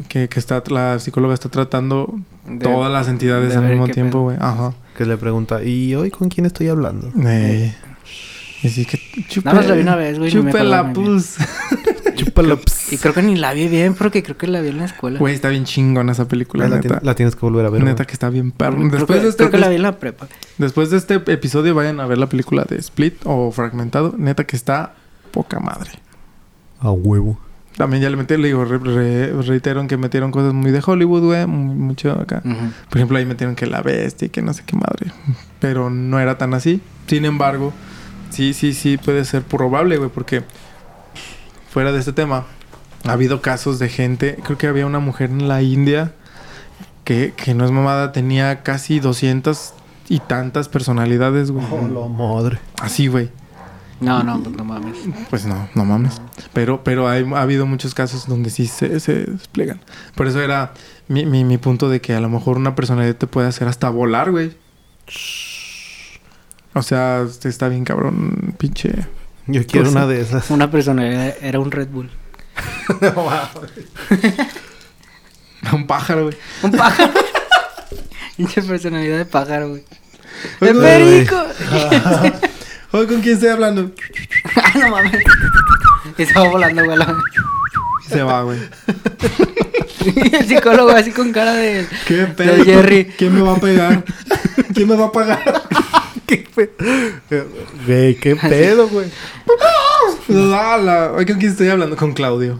Que, que está, la psicóloga está tratando De- todas las entidades de al mismo tiempo, güey. Ajá. Que le pregunta, ¿y hoy con quién estoy hablando? Eh, y sí que chupe, Nada más la vi una vez, güey, y no me Chupe la pus. Y creo que ni la vi bien porque creo que la vi en la escuela. Güey, está bien chingona esa película, la, neta. tien- la tienes que volver a ver. neta güey. que está bien perro. creo, Después que, de este, creo que la vi en la prepa. después de este episodio vayan a ver la película de Split o Fragmentado. Neta que está poca madre. A huevo. También ya le metí, le digo, re- re- reitero que metieron cosas muy de Hollywood, güey, muy- mucho acá. Por ejemplo, ahí metieron que la bestia y que no sé qué madre. Pero no era tan así. Sin embargo, sí, sí, sí puede ser probable, güey, porque fuera de este tema, ha habido casos de gente. Creo que había una mujer en la India que, que no es mamada, tenía casi 200 y tantas personalidades, güey. Oh, la madre. Así, güey. No, no, pues no mames. Pues no, no mames. Pero, pero hay, ha habido muchos casos donde sí se, se despliegan. Por eso era mi, mi, mi punto de que a lo mejor una personalidad te puede hacer hasta volar, güey. O sea, está bien cabrón, pinche. Yo quiero Pues una de esas. Una personalidad era un Red Bull. Un pájaro, güey. Un pájaro. Pinche personalidad de pájaro, güey. ¡De perico! Oye, ¿con quién estoy hablando? ¡Ah, no mames! Y se va volando, güey. Y se va, güey. Y el psicólogo así con cara de... ¿Qué De Jerry. ¿Quién me va a pegar? ¿Quién me va a pagar? ¿Qué Güey, qué pedo, güey. ¿con quién estoy hablando? Con Claudio.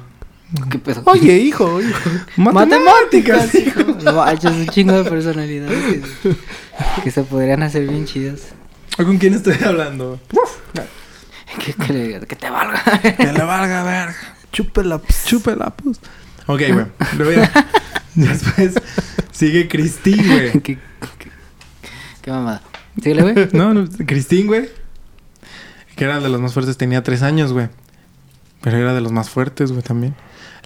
¿Qué pedo? Oye, hijo, hijo. Matemáticas, hijo. No manches, un chingo de personalidades que, que se podrían hacer bien chidas. ¿Con quién estoy hablando? Que, que, le- que te valga. Que le valga verga. Chúpela. Chúpela, pues. Ok, güey. Luego ya- Después sigue Christine, güey. ¿Qué, qué, qué mamada. Síguele, güey. No, no, Christine, güey. Que era de los más fuertes, tenía tres años, güey. Pero era de los más fuertes, güey, también.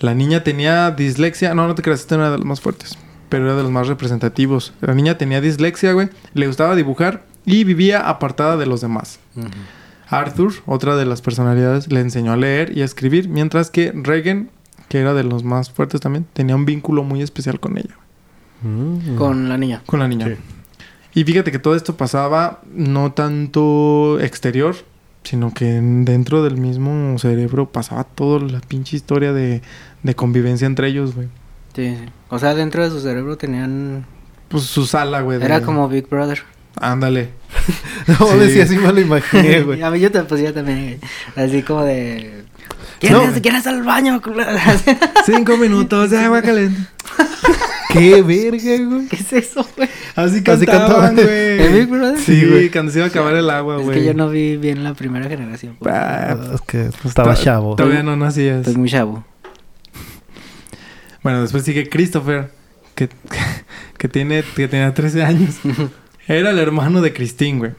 La niña tenía dislexia. No, no te creas, este no era de los más fuertes. Pero era de los más representativos. La niña tenía dislexia, güey. Le gustaba dibujar y vivía apartada de los demás. Arthur, otra de las personalidades, le enseñó a leer y a escribir. Mientras que Regan, que era de los más fuertes también, tenía un vínculo muy especial con ella. Mm. Con la niña. Con la niña. Sí. Y fíjate que todo esto pasaba no tanto exterior, sino que en- dentro del mismo cerebro pasaba toda la pinche historia de, de convivencia entre ellos, güey. Sí, sí. O sea, dentro de su cerebro tenían... Pues su sala, güey. de- Era como Big Brother. Ándale. No, Sí. decía así me lo imaginé, güey. a mí yo te pues yo también. Así como de... ¿Quieres, No. ¿quieres al baño? Cinco minutos de agua caliente. Qué verga, güey. ¿Qué es eso, güey? Así Así cantaban, cantaban. güey. ¿En Big Brother? Sí, Sí, güey. Cuando se iba a acabar el agua, Es güey. que yo no vi bien la primera generación. pues. Ah, Es que estaba to- chavo. Todavía no nacías. Estoy muy chavo. Bueno, después sigue Christopher, que, que, tiene, que tenía 13 años. Era el hermano de Christine, güey.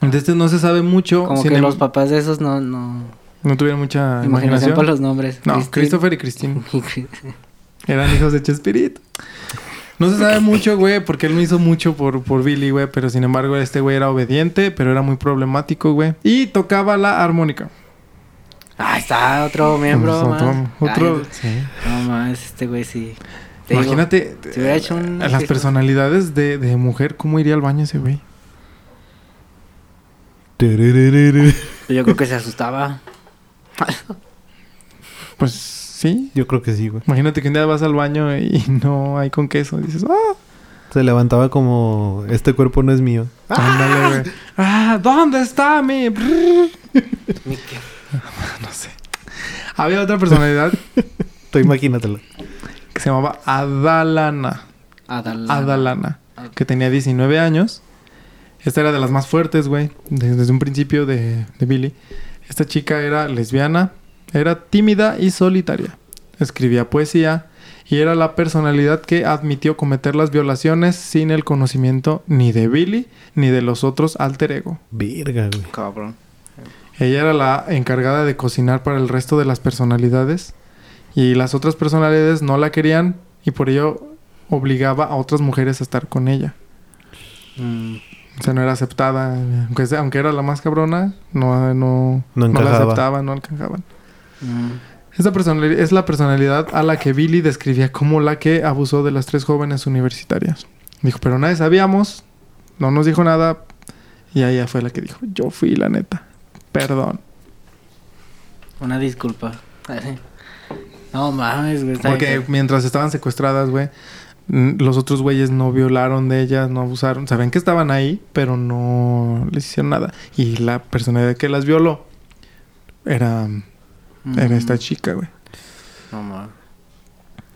Entonces no se sabe mucho. Como que em- los papás de esos no... no... No tuvieron mucha Imaginación imaginación. para los nombres. No, Christine. Christopher y Chris- Eran hijos de Chespirito. No se sabe mucho, güey, porque él no hizo mucho por, por Billy, güey. Pero sin embargo, este güey era obediente, pero era muy problemático, güey. Y tocaba la armónica. Ah, está otro miembro Pues, más. otro- otro- Ay, sí. no más, este güey sí. Te Imagínate hecho un eh, las personalidades de, de mujer, ¿cómo iría al baño ese güey? Yo creo que se asustaba. Pues sí. Yo creo que sí, güey. Imagínate que un día vas al baño y no hay con queso. Dices, ah, Se levantaba como, este cuerpo no es mío. ándale, güey. Ah, ¿dónde está mi? no sé. Había otra personalidad Tú imagínatelo. Que se llamaba Adalana. Adalana. Adalana. Que tenía 19 años. Esta era de las más fuertes, güey. de- Desde un principio de, de Billy. Esta chica era lesbiana. Era tímida y solitaria. Escribía poesía. Y era la personalidad que admitió cometer las violaciones sin el conocimiento ni de Billy ni de los otros alter ego. Verga, güey. Cabrón. Ella era la encargada de cocinar para el resto de las personalidades. Y las otras personalidades no la querían y por ello obligaba a otras mujeres a estar con ella. Mm, O sea, no era aceptada. Aunque, sea- aunque era la más cabrona, no, no, No no la aceptaban, no alcanzaban. mm. Esta personali- es la personalidad a la que Billy describía como la que abusó de las tres jóvenes universitarias. Dijo, pero nadie sabíamos, no nos dijo nada. Y ella fue la que dijo, yo fui la neta. Perdón. Una disculpa. No mames, güey. Porque bien. mientras estaban secuestradas, güey, los otros güeyes no violaron de ellas, no abusaron. Sabían que estaban ahí, pero no les hicieron nada. Y la personalidad que las violó era, era Mm, esta chica, güey. No mames.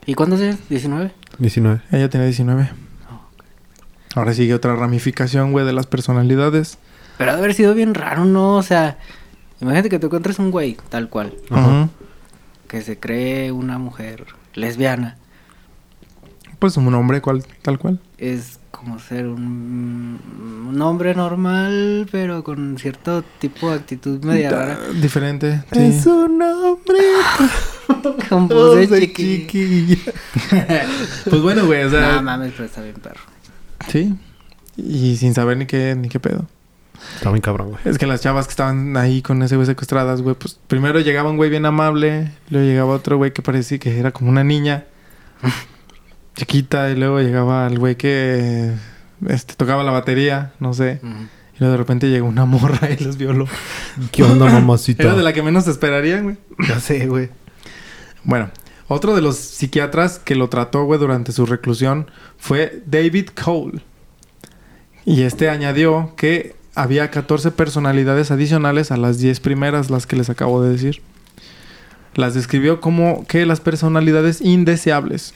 ¿Y cuántos años? ¿19? 19. Ella tenía 19. Ahora sigue otra ramificación, güey, de las personalidades. Pero ha de haber sido bien raro, ¿no? O sea, imagínate que te encuentres un güey, tal cual, Ajá. Que se cree una mujer lesbiana. Pues un hombre cual, tal cual. Es como ser un, un hombre normal, pero con cierto tipo de actitud media rara. Diferente. Es un hombre. Con voz de chiqui. chiquilla. Pues bueno, güey, o sea. No mames, pero está bien perro. sí. Y sin saber ni qué, ni qué pedo. Está muy cabrón, güey. Es que las chavas que estaban ahí con ese güey secuestradas, güey, pues primero llegaba un güey bien amable, luego llegaba otro güey que parecía que era como una niña chiquita, y luego llegaba el güey que este, tocaba la batería, no sé, y luego de repente llegó una morra y los violó. ¿Qué onda, mamacita? Era de la que menos esperarían, güey. Ya sé, güey. Bueno, otro de los psiquiatras que lo trató, güey, durante su reclusión fue David Cole. Y este añadió que había 14 personalidades adicionales a las 10 primeras, las que les acabo de decir. Las describió como que las personalidades indeseables.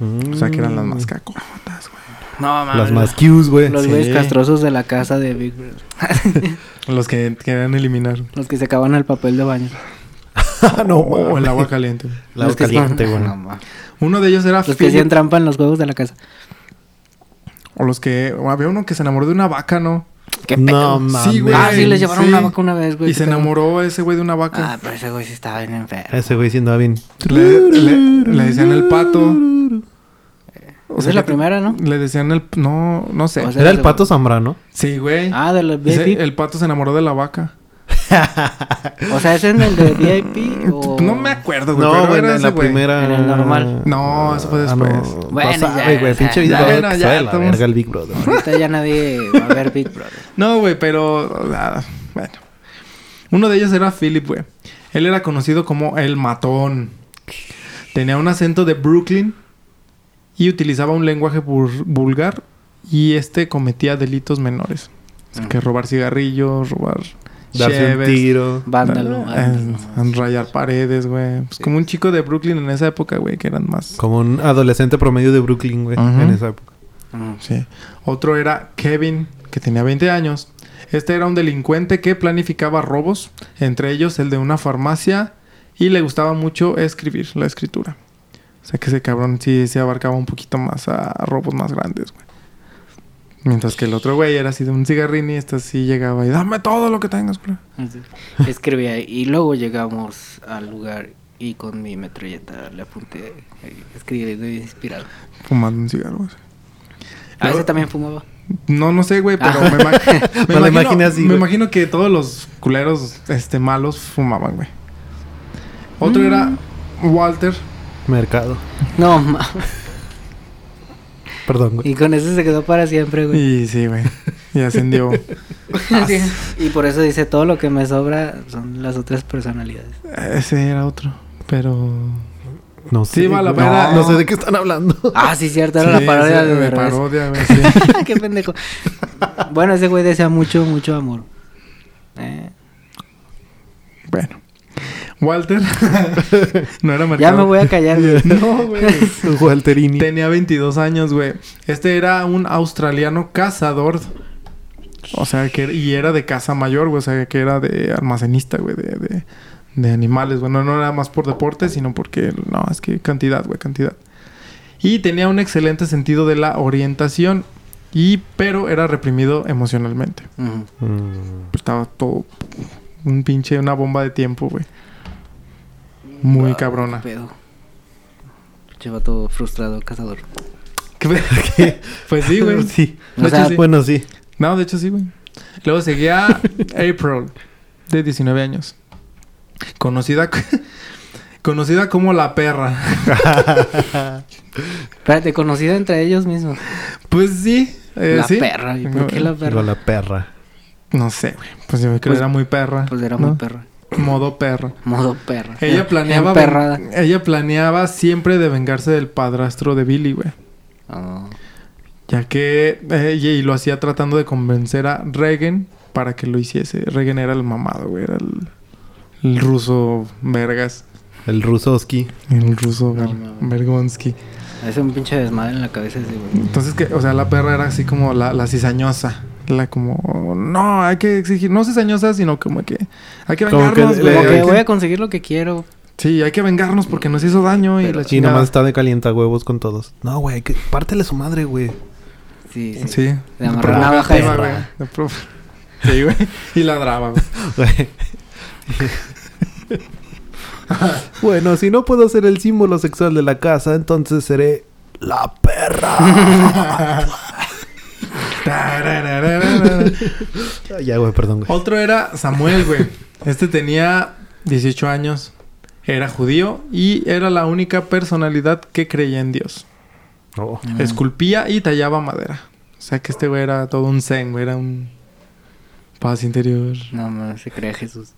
O sea, que eran las más cacotas, güey. No mames. Las más cues, güey. Los Sí. güeyes castrosos de la casa de Big Brother. Los que querían eliminar. Los que se acaban el papel de baño. no, O el agua caliente. Los que caliente, güey. No, mames. Uno de ellos era Los que hacían trampa en los juegos de la casa. O los que... había uno que se enamoró de una vaca, ¿no? ¿Qué No pedo? mames. Sí, güey. Ah, sí, les llevaron Sí. una vaca una vez, güey. Y qué se pedo. enamoró ese güey de una vaca. Ah, pero ese güey sí estaba bien enfermo. Ese güey siendo bien. Le, le- le decían el pato. O Esa es la primera, ¿no? Le decían el... No, no sé. O sea, Era el pato Zambrano. sí, güey. Ah, de los Ese- el pato se enamoró de la vaca. O sea, ¿ese es el de VIP o...? No me acuerdo, güey. No, pero güey, era en ese la primera. En el normal. No, eso fue Ah, no. después. Bueno, No sabe, ya, güey. o sea, Pinche ya, de bueno, ya, la estamos- verga el Big Brother. Ahorita ya nadie va a ver Big Brother. No, güey, pero... ah, bueno. Uno de ellos era Philip, güey. Él era conocido como el matón. Tenía un acento de Brooklyn y utilizaba un lenguaje vulgar y este cometía delitos menores. Que robar cigarrillos, robar Darse un tiro. Vándalo. eh, vándalo. rayar paredes, güey. Pues como un chico de Brooklyn en esa época, güey, que eran más... Como un adolescente promedio de Brooklyn, güey. En esa época. Mm. Sí. Otro era Kevin, que tenía 20 años. Este era un delincuente que planificaba robos, entre ellos el de una farmacia, y le gustaba mucho escribir, la escritura. O sea que ese cabrón sí se abarcaba un poquito más a robos más grandes, güey. Mientras que el otro güey era así de un cigarrín y este sí llegaba y dame todo lo que tengas. Así. Escribía y luego llegamos al lugar y con mi metralleta le apunté. Escribí de inspirado. Fumando un cigarro, güey. A ese también fumaba. No, no sé, güey, pero Ah. me, me imagino, así, me imagino que todos los culeros este, malos fumaban, güey. Otro era Walter. Mercado. No, ma- Perdón, güey. y con eso se quedó para siempre, güey. Y sí, güey. Y ascendió. Sí. Y por eso dice, todo lo que me sobra son las otras personalidades. Ese era otro. Pero. No Sí, sé. va la pena. No sé de qué están hablando. Ah, sí, cierto, era Sí, la parodia sí, de de Derbez. parodia, güey. Sí. Qué pendejo. Bueno, ese güey desea mucho, mucho amor. Eh, bueno. Walter. no era mercado. Ya me voy a callar, güey. No, güey. Walterini. Tenía 22 años, güey. Este era un australiano cazador. O sea, que y era de casa mayor, güey. O sea, que era de almacenista, güey, de, de, de animales. Bueno, no era más por deporte, sino porque, no, es que cantidad, güey, cantidad. Y tenía un excelente sentido de la orientación. Y, pero era reprimido emocionalmente. Mm. Estaba todo un pinche, una bomba de tiempo, güey. Muy Ah, cabrona. qué pedo. Pinche vato frustrado, cazador. ¿Qué? pues sí, güey. Sí. De O hecho, sea, sí. Bueno, sí. No, de hecho sí, güey. Luego seguía April, de 19 años. Conocida, conocida como la perra. Espérate, conocida entre ellos mismos. Pues sí. eh, la sí. perra. ¿Y por qué la perra? la perra. No sé, güey. Pues yo creo que Pues- era muy perra. Pues era ¿no? muy perra. Modo perra. Modo perra. Ella planeaba, Emperrada. ella planeaba siempre de vengarse del padrastro de Billy, güey. Oh. Ya que eh, ella y lo hacía tratando de convencer a Reagan para que lo hiciese. Reagan era el mamado, güey. Era el, el ruso vergas. El Rusoski. El ruso No, Ver- no. Vergonsky. Es un pinche desmadre en la cabeza ese güey. Entonces, que, o sea, la perra era así como la, la cizañosa. La como, no, hay que exigir, no cizañosa, sino como que hay que Como que vengarnos, le- güey, Como que que- voy a conseguir lo que quiero. Sí, hay que vengarnos porque nos hizo daño y Pero- la Y chingada. nomás está de calienta huevos con todos. No, güey, que pártele su madre, güey. Sí, sí. Sí. De amarrar y- güey. De Sí, güey. Y ladraba, güey. Güey. bueno, si no puedo ser el símbolo sexual de la casa, entonces seré la perra. Ya, güey, perdón, güey. Otro era Samuel, güey. Este tenía 18 años. Era judío y era la única personalidad que creía en Dios. Oh. Esculpía y tallaba madera. O sea que este güey era todo un zen, güey. Era un paz interior. No, no, se creía Jesús.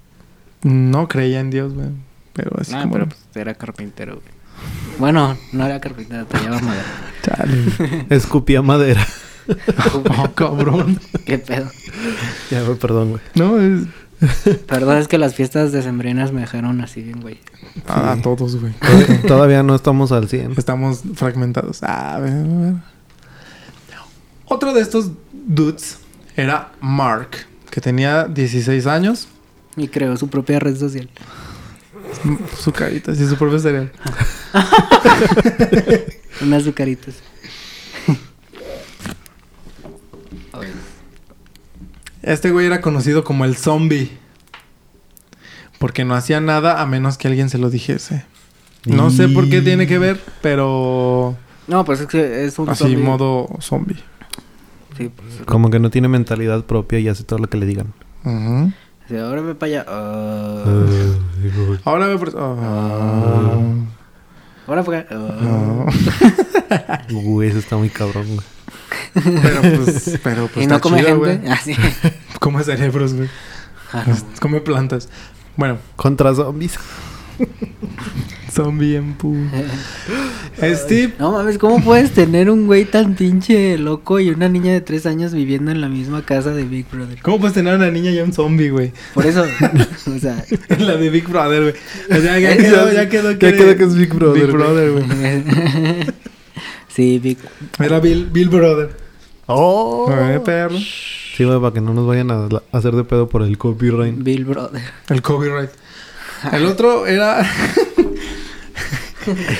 No creía en Dios, güey. Pero así No, como... pero pues era carpintero, güey. Bueno, no era carpintero, tallaba madera. Chale. Escupía madera. Oh, cabrón. Qué pedo. ya, güey, perdón, güey. No, es... Perdón, es que las fiestas decembrinas me dejaron así bien, güey. A, a todos, güey. Tod- Todavía no estamos al 100. Estamos fragmentados. Ah, a ver, a ver. Otro de estos dudes era Mark, que tenía 16 años. Y creó su propia red social. Su carita, sí, su propio cereal. Unas azucaritas. Este güey era conocido como el zombie. Porque no hacía nada a menos que alguien se lo dijese. No sé por qué tiene que ver, pero No, pues es que es un así zombie. modo zombie. Sí, pues. Como que no tiene mentalidad propia y hace todo lo que le digan. Sí, ahora ve para allá. Ah. Ahora me... Ah. Ahora. Ah. Ah. Uy, eso está muy cabrón, güey. Pero pues, pero pues y no está come chido, gente. güey. Ah. Come cerebros, güey. Ah, no. Come plantas. Bueno, Contra zombies. zombie en pu. Steve. No mames, ¿cómo puedes tener un güey tan pinche loco y una niña de tres años viviendo en la misma casa de Big Brother? ¿Cómo puedes tener una niña y un zombie, güey? Por eso, o sea, En la de Big Brother, güey. O sea, ya quedó, ya quedó Ya quedó que es Big Brother, Big Brother, güey. Sí, Big. Era Bill, Bill Brother. ¡Oh! Eh, perro. Sí, güey, para que no nos vayan a la- hacer de pedo por el copyright. Bill Brother. El copyright. El otro era...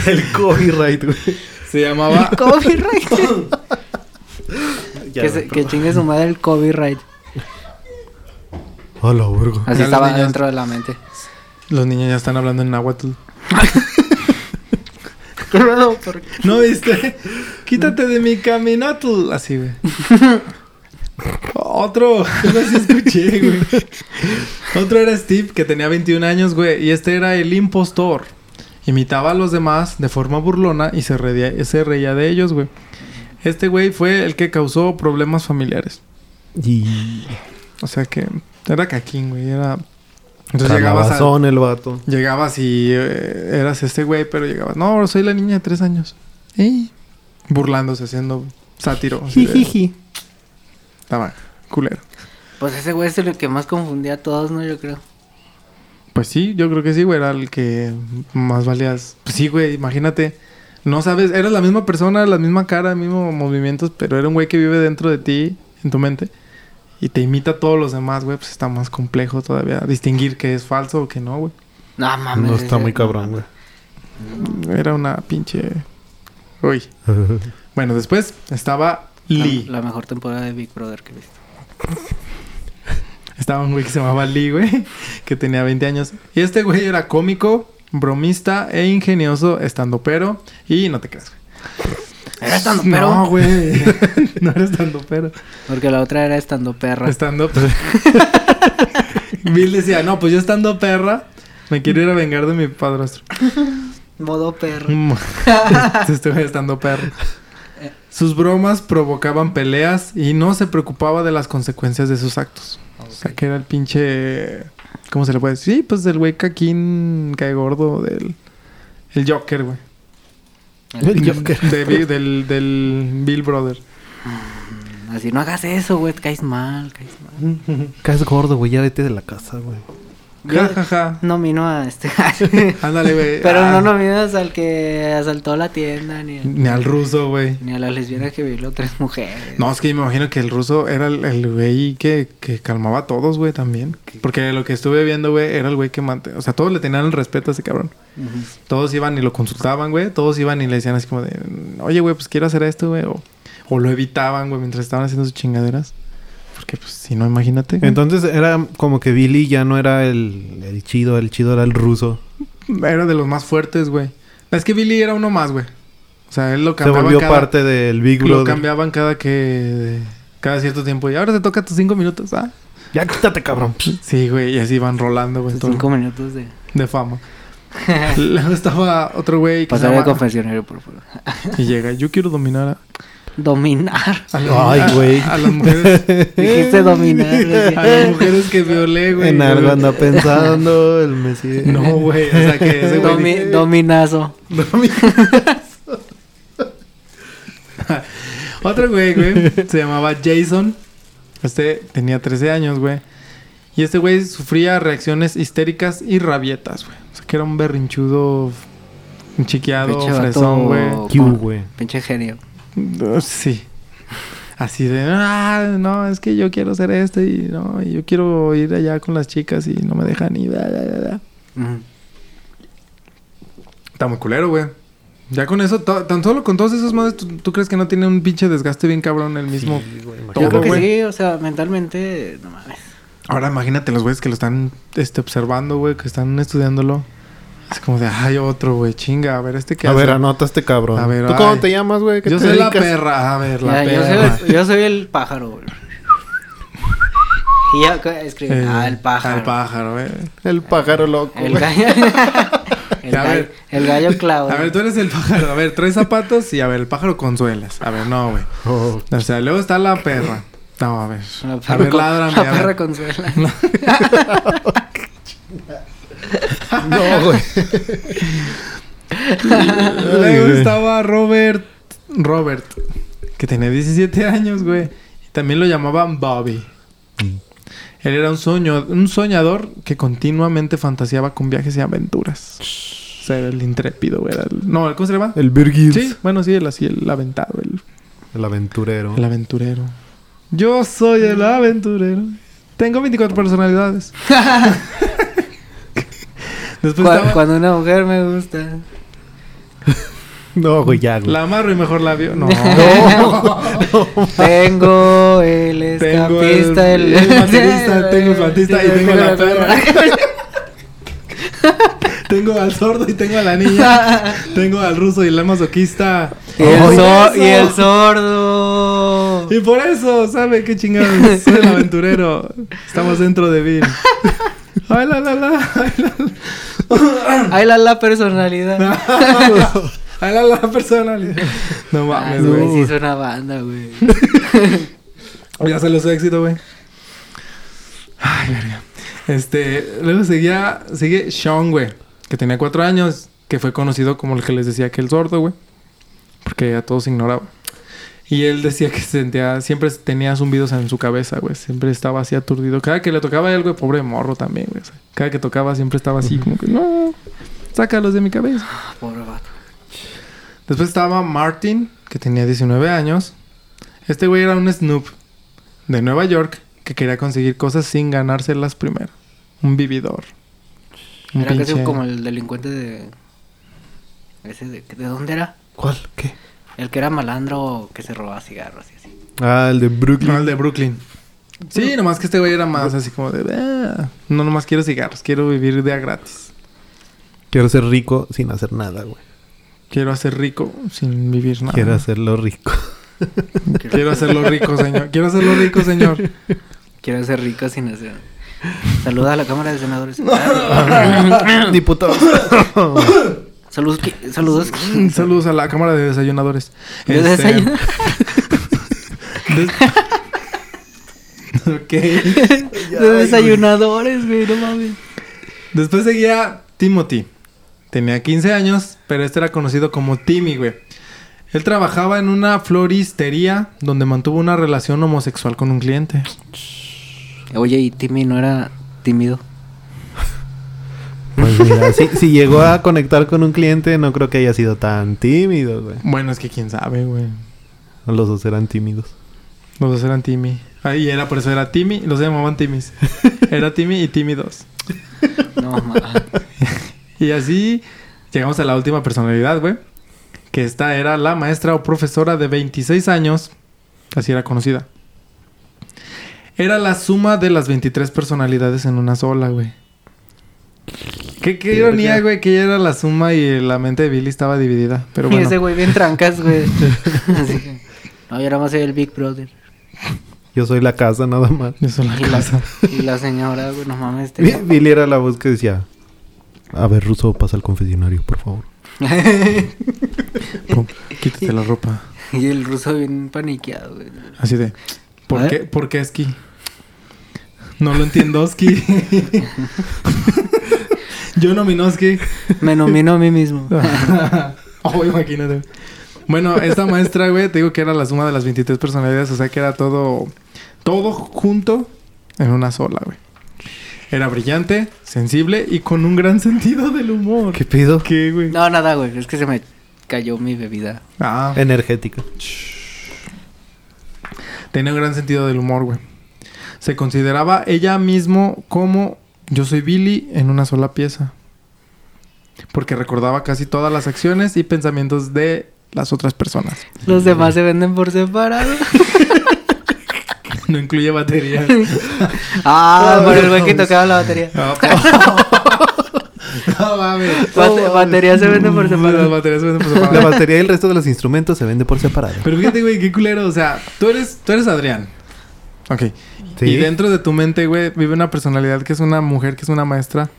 el copyright, güey. Se llamaba... Copyright. Ya, que, se- que chingue su madre el copyright. A la verga. Así Ya estaba niños- dentro de la mente. Los niños ya están hablando en náhuatl. Porque- ¿No viste? Quítate de mi caminatl. Así, güey. Otro. No sí escuché, güey. Otro era Steve, que tenía 21 años, güey. Y este era el impostor. Imitaba a los demás de forma burlona y se reía, se reía de ellos, güey. Este güey fue el que causó problemas familiares. Y... O sea que era caquín, güey. Era... Entonces llegabas a... El vato. Llegabas y eh, eras este güey, pero llegabas, no, soy la niña de tres años. Y burlándose, haciendo sátiro. Jijiji. Estaba culero. Pues ese güey es el que más confundía a todos, ¿no? Yo creo. Pues sí, yo creo que sí, güey, era el que más valías. Pues sí, güey, imagínate. No sabes, eras la misma persona, la misma cara, mismos movimientos, pero era un güey que vive dentro de ti, en tu mente. Y te imita a todos los demás, güey, pues está más complejo todavía distinguir que es falso o que no, güey. No mames. No está muy cabrón, güey. Era una pinche... Uy. Bueno, después estaba La, Lee. la mejor temporada de Big Brother que he visto. Estaba un güey que se llamaba Lee, güey, que tenía 20 años. Y este güey era cómico, bromista e ingenioso, estando pero. Y no te creas, güey. Era estando pero. No, güey. no era estando pero. Porque la otra era estando perra. Estando. Bill decía, no, pues yo estando perra, me quiero ir a vengar de mi padrastro. Modo perra. Mm. Estuve estando perro. Sus bromas provocaban peleas y no se preocupaba de las consecuencias de sus actos. O sea, que era el pinche... ¿Cómo se le puede decir? Sí, pues el güey caquín cae gordo del... El Joker, güey. El Joker. De del, del Bill Brother. Así, no hagas eso, güey. Caes mal, caes mal. Caes gordo, güey. Ya vete de la casa, güey. Ja, ja, a este. Ándale, güey. Pero Ah, no nominas al que asaltó la tienda, ni, Ni al ruso, güey. ni a la lesbiana que violó tres mujeres. No, es que me imagino que el ruso era el, güey que, que calmaba a todos, güey, también. Porque lo que estuve viendo, güey, era el güey que mantenía... O sea, todos le tenían el respeto a ese cabrón. Todos iban y lo consultaban, güey. Todos iban y le decían así como de... Oye, güey, pues quiero hacer esto, güey. O, o lo evitaban, güey, mientras estaban haciendo sus chingaderas. Porque, pues, si no, imagínate. güey. Entonces era como que Billy ya no era el, el chido, el chido era el ruso. Era de los más fuertes, güey. Es que Billy era uno más, güey. O sea, él lo Se cambiaban volvió cada... parte del Big Lo cambiaban cada que... Cada cierto tiempo. Y ahora te toca tus cinco minutos, ¿ah? Ya quítate, cabrón. Sí, güey. Y así iban rolando, güey. Todo- Cinco minutos de. De fama. Luego estaba otro güey que se Pasar llama... confesionario, por favor. Y llega, yo quiero dominar a... Dominar. a Ay, a- güey. A, las mujeres... Dijiste dominar. güey. a las mujeres que violé, güey. En algo anda pensando el Messi. No, güey. O sea, que ese güey... Domi- dice- dominazo. Otro güey, güey. Se llamaba Jason. Este tenía 13 años, güey. Y este güey sufría reacciones histéricas y rabietas, güey. O sea, que era un berrinchudo... Un chiqueado, fresón, güey. Pinche genio. Uh, Sí. Así de, ah, no, es que yo quiero hacer esto y no, y yo quiero ir allá con las chicas y no me dejan y bla, bla, bla. Ujú. Está muy culero, güey. Ya con eso, tan solo con todos esos modos, ¿tú, tú crees que no tiene un pinche desgaste bien cabrón el mismo? Sí, güey, Todo, Yo creo que güey. sí, o sea, mentalmente, no mames. Ahora imagínate los güeyes que lo están este, observando, güey, que están estudiándolo. Es como de, ay, otro, güey, chinga, a ver, este que A ver, anota este cabrón. A ver, ¿Tú cómo te llamas, güey? ¿Qué Yo te soy la perra, a ver, la Ya, yo, perra. soy el, yo soy el pájaro, güey. Y ya acá escribe, Eh, ah, el pájaro. El pájaro, güey. El pájaro loco. El gallo. el, A gallo ver. el gallo clavo. A ver, tú eres el pájaro. A ver, traes zapatos y a ver, el pájaro consuelas. A ver, no, güey. Oh, O sea, luego está la perra. No, a ver. La A ver, con- ládrame. la a ver. perra consuela. no, güey. Luego güey. estaba Robert. Robert. Que tenía 17 años, güey. Y también lo llamaban Bobby. Él era un sueño, un soñador que continuamente fantaseaba con viajes y aventuras. O sea, era el intrépido, güey. No, ¿cómo se llama? El Virgil. Sí, bueno, sí, el así, el aventado, el, El aventurero. el aventurero. Yo soy el aventurero. Tengo 24 personalidades. Después Cu- estaba... Cuando una mujer me gusta. No, güey, ya, güey. La amarro y mejor la vio. No. Tengo el Tengo escapista, el- el maquinista, tengo el plantista y tengo la perra. tengo al sordo y tengo a la niña. tengo al ruso y el masoquista. Y el, el sordo. Y por eso, ¿sabe qué chingados? Soy el aventurero. Estamos dentro de Bill. Ay, la, la, la. Ay, la, la. Ahí la, la personalidad. Ay, la, la personalidad. No Ah, mames, güey, güey. sí es una banda, güey. Ya salió su éxito, güey. Ay, verga. Este, luego seguía, sigue Sean, güey, que tenía cuatro años, que fue conocido como el que les decía que el sordo, güey, porque a todos ignoraba. Y él decía que se sentía, siempre tenía zumbidos en su cabeza, güey, siempre estaba así aturdido. Cada que le tocaba a él, güey, pobre morro también, güey. o sea, cada que tocaba siempre estaba así, como que, no, sácalos de mi cabeza. Ah, Pobre vato. Después estaba Martin, que tenía 19 años. Este güey era un Snoop de Nueva York que quería conseguir cosas sin ganárselas primero. Un vividor. Un Era casi como el delincuente de. Ese de, ¿De dónde era? ¿Cuál? ¿Qué? El que era malandro que se robaba cigarros y así. Ah, el de Brooklyn. No, el de Brooklyn. Sí, nomás que este güey era más así como de... "Ah, no, nomás quiero cigarros. Quiero vivir de a gratis. Quiero ser rico sin hacer nada, güey. Quiero hacer rico sin vivir nada. Quiero hacerlo rico. Quiero hacerlo rico, señor. Quiero hacerlo rico, señor. Quiero ser rico sin hacer. Saluda a la Cámara de Senadores. Diputado. saludos. Saludos. Saludos a la Cámara de Desayunadores. ¿De Este, des- ok. De desayunadores, güey, no mames. Después seguía Timothy. Tenía 15 años, pero este era conocido como Timmy, güey. Él trabajaba en una floristería donde mantuvo una relación homosexual con un cliente. Oye, y Timmy no era tímido. Mira, si, si llegó a conectar con un cliente, no creo que haya sido tan tímido, güey. Bueno, es que quién sabe, güey. Los dos eran tímidos. Los dos eran Timmy. Ahí era, por eso era Timmy. Los llamaban Timmys. Era Timmy y Timmy 2. No, mames. Y así llegamos a la última personalidad, güey. Que esta era la maestra o profesora de 26 años. Así era conocida. Era la suma de las 23 personalidades en una sola, güey. Qué, qué ironía, güey, que ella era la suma y la mente de Billy estaba dividida. Pero Y bueno. ese güey bien trancas, güey. Así que. No, yo nada más soy el Big Brother. Yo soy la casa, nada más. Yo soy la Y la, casa. y la señora, güey, no mames. Este... Billy era la voz que decía... A ver, Ruso, pasa al confesionario, por favor. Pum, quítate la ropa. y el ruso bien paniqueado, güey. Así de. ¿Por qué? ¿Por qué esquí? No lo entiendo, Ski. Yo no Minoski. Me nomino a mí mismo. oh, imagínate. Bueno, esta maestra, güey, te digo que era la suma de las 23 personalidades, o sea que era todo, todo junto en una sola, güey. Era brillante, sensible y con un gran sentido del humor. ¿Qué pido? ¿Qué, güey? No, nada, güey. Es que se me cayó mi bebida. Ah, Energética. tenía un gran sentido del humor, güey. Se consideraba ella mismo como yo soy Billy en una sola pieza. porque recordaba casi todas las acciones y pensamientos de las otras personas. Los demás se venden por separado. No incluye batería. ah, por el güey que tocaba la batería. No, mames. Bate- batería se vende por Las separado. baterías se venden por La separado. batería y el resto de los instrumentos se vende por separado. Pero fíjate, güey, qué culero. O sea, tú eres, tú eres Adrián. Ok. Sí. Y dentro de tu mente, güey, vive una personalidad que es una mujer, que es una maestra.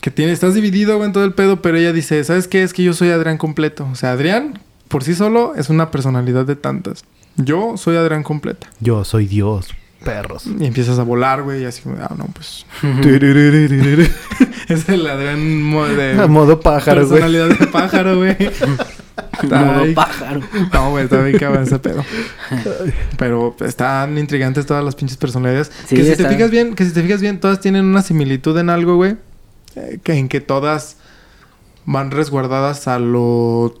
Que tiene, estás dividido, güey, en todo el pedo, pero ella dice, ¿sabes qué? Es que yo soy Adrián completo. O sea, Adrián, por sí solo, es una personalidad de tantas. Yo soy Adrián completa. Yo soy Dios, perros. Y empiezas a volar, güey, y así como, ah, no, pues. es el Adrián mo- de A modo pájaro, güey. personalidad de pájaro, güey. Ay. pájaro. No, güey, está bien cabrón ese pedo. Pero están intrigantes todas las pinches personalidades. Sí, que si está. te fijas bien, que si te fijas bien, todas tienen una similitud en algo, güey. eh, que en que todas van resguardadas a lo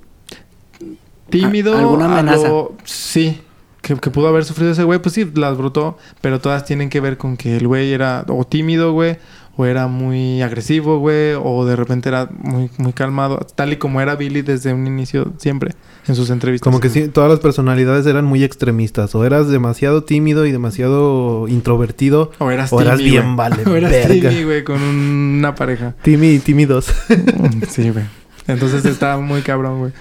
tímido. A- alguna a amenaza. lo- sí. Que, que pudo haber sufrido ese güey, pues sí, las brotó. Pero todas tienen que ver con que el güey era o tímido, güey. O era muy agresivo, güey. O de repente era muy, muy calmado. Tal y como era Billy desde un inicio, siempre. En sus entrevistas. Como que sí, todas las personalidades eran muy extremistas. O eras demasiado tímido y demasiado introvertido. O eras, O eras Timmy, bien güey. vale O eras. Timmy, güey, con una pareja. Timmy y tímidos. sí, güey. Entonces está muy cabrón, güey.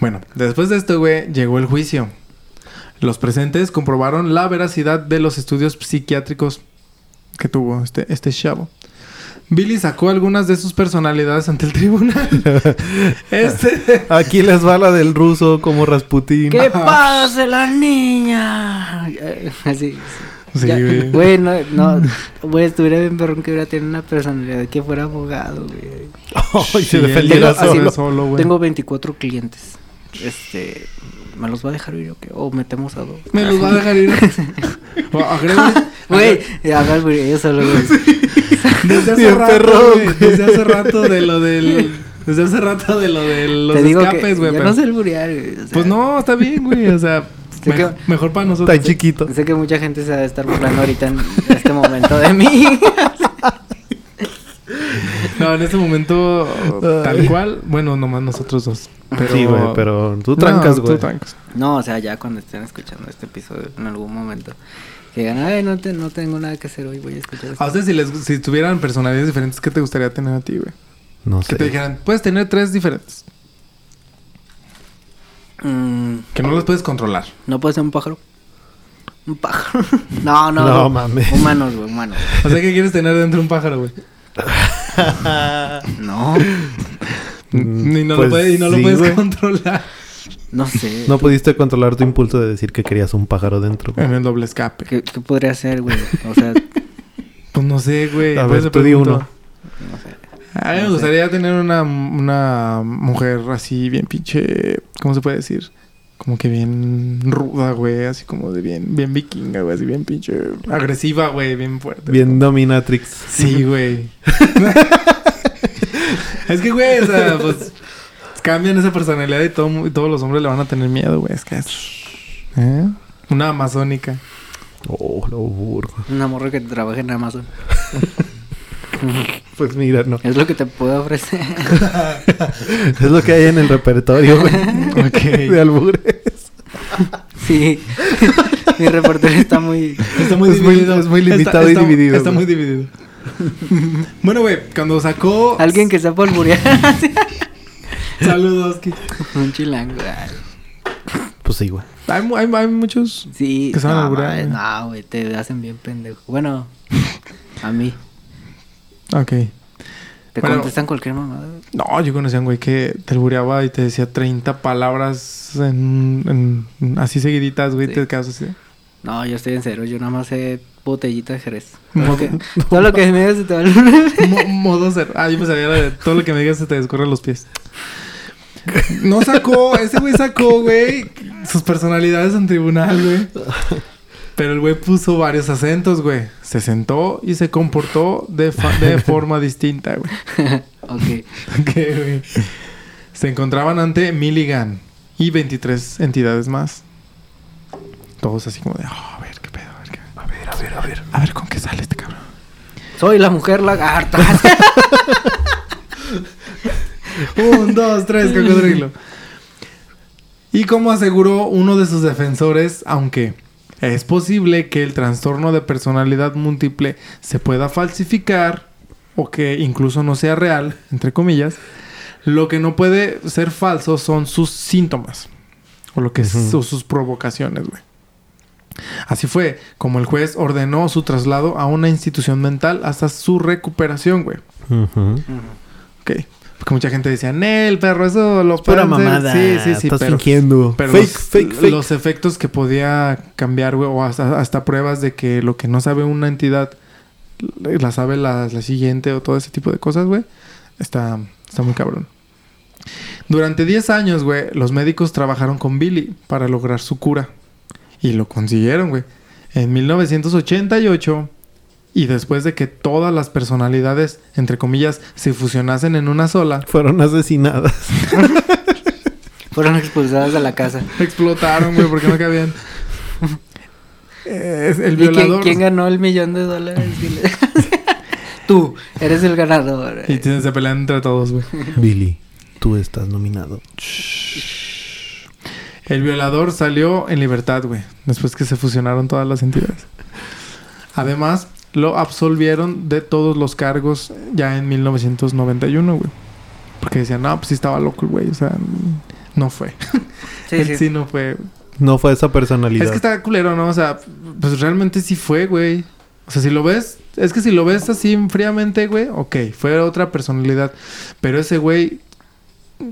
Bueno, después de esto, güey, llegó el juicio. Los presentes comprobaron la veracidad de los estudios psiquiátricos que tuvo este, este chavo. Billy sacó algunas de sus personalidades ante el tribunal. este... Aquí les va la del ruso como Rasputín. ¿Qué pasa, la niña? Así. Sí, Ya, güey. Güey, no, no. Güey, estuviera bien perrón que hubiera tenido una personalidad que fuera abogado, güey. Ay, se Sí, él solo. solo, güey. Tengo 24 clientes. Este. ¿Me los va a dejar ir o qué? O metemos a dos. Me los va a dejar ir. Güey, haga el güey, yo solo, güey. Desde hace rato, perrón, güey. Desde hace rato de lo del... Desde hace rato de lo de los Te digo escapes, güey. pero- no sé el burial, güey. o sea, Pues no, está bien, güey. O sea, me- que- mejor para nosotros. Tan chiquito. Sé que mucha gente se va a estar burlando ahorita en este momento de mí. No, en este momento, tal cual. Bueno, nomás nosotros dos. Pero... Sí, güey, pero tú No, trancas, tú güey. trancas. No, o sea, ya cuando estén escuchando este episodio en algún momento. Que digan, ay, no, te, no tengo nada que hacer hoy, voy a escuchar esto. A ustedes, si, les, si tuvieran personalidades diferentes, ¿qué te gustaría tener a ti, güey? No Que sé. te dijeran, puedes tener tres diferentes. Mm, Que no las puedes controlar. ¿No puede ser un pájaro? Un pájaro. no, no. No, mames. Humanos, güey, humanos. O sea, ¿qué quieres tener dentro de un pájaro, güey? No, Y no, pues lo, puedes, y no lo puedes güey. controlar. no sé. No pudiste controlar tu impulso de decir que querías un pájaro dentro. güey. En el doble escape. ¿Qué, qué podría ser, güey? O sea, Pues no sé, güey. A ver, pregunto. uno. no sé. A mí me sé. gustaría tener una, una mujer así bien pinche... ¿Cómo se puede decir? Como que bien ruda, güey. Así como de bien, bien vikinga, güey. Así bien pinche agresiva, güey. Bien fuerte. Bien dominatrix. Sí, güey. es que, güey, o sea, pues... Cambian esa personalidad y, todo, todos los hombres le van a tener miedo, güey. Es que es... ¿eh? Una amazónica. Oh, lo burgo. Una morra que trabaja en Amazon. Pues mira, no. Es lo que te puedo ofrecer. Es lo que hay en el repertorio. De albures. sí. Mi reportero está muy. Está muy Es muy- dividido. es muy limitado y dividido, Está güey. muy dividido. bueno, güey, cuando sacó... Alguien que sepa alburear. Saludos. que- Un chilango. Pues sí, güey. Hay, mu- hay, hay muchos... Sí. Que saben no, alburear, no, güey. Te hacen bien pendejo. Bueno, a mí. Ok. Te Bueno. contestan cualquier mamada. No, yo conocía a un güey que te albureaba y te decía 30 palabras en, en- así seguiditas, güey. Sí. Te quedas así. No, yo estoy en cero. Yo nada más sé botellita de Jerez. Todo lo que, todo lo que me digas se te va a Mo- modo cero. Ah, yo pensaría era de todo lo que me digas se te descorren los pies. No sacó, ese güey sacó, güey, sus personalidades en tribunal, güey. Pero el güey puso varios acentos, güey. Se sentó y se comportó de, de forma distinta, güey. Ok. Ok, güey. Se encontraban ante Milligan y 23 entidades más. Todos así como de, "Oh, a ver, qué pedo, a ver, qué... a ver, a ver, a ver, a ver con qué sale este cabrón. Soy la mujer lagarta. Un, dos, tres, cocodrilo. Y como aseguró uno de sus defensores, aunque es posible que el trastorno de personalidad múltiple se pueda falsificar o que incluso no sea real, entre comillas, lo que no puede ser falso son sus síntomas o lo que o sus provocaciones, güey. Así fue como el juez ordenó su traslado a una institución mental hasta su recuperación, güey. Ok. Porque mucha gente decía, Nel, perro, eso lo Pura pueden hacer". mamada. Sí, sí, sí. Estás pero, fingiendo. pero fake, los, fake, fake. los efectos que podía cambiar, güey, o hasta, hasta pruebas de que lo que no sabe una entidad la sabe la, la siguiente o todo ese tipo de cosas, güey, está, está muy cabrón. Durante 10 años, güey, los médicos trabajaron con Billy para lograr su cura. Y lo consiguieron, güey. En 1988, y después de que todas las personalidades, entre comillas, se fusionasen en una sola, Fueron asesinadas. Fueron expulsadas de la casa. explotaron, güey, porque no cabían. Eh, el ¿Y quién, violador. quién ganó el millón de dólares? Tú, eres el ganador. Y tienen- se pelean entre todos, güey. Billy, tú estás nominado. El violador salió en libertad, güey, después que se fusionaron todas las entidades. Además, lo absolvieron de todos los cargos ya en 1991, güey. Porque decían, no, pues sí estaba loco el güey, o sea, no fue. Sí, Él sí. sí no fue. No fue esa personalidad. Es que está culero, ¿no? O sea, pues realmente sí fue, güey. O sea, si lo ves, es que si lo ves así fríamente, güey, ok, fue otra personalidad. Pero ese güey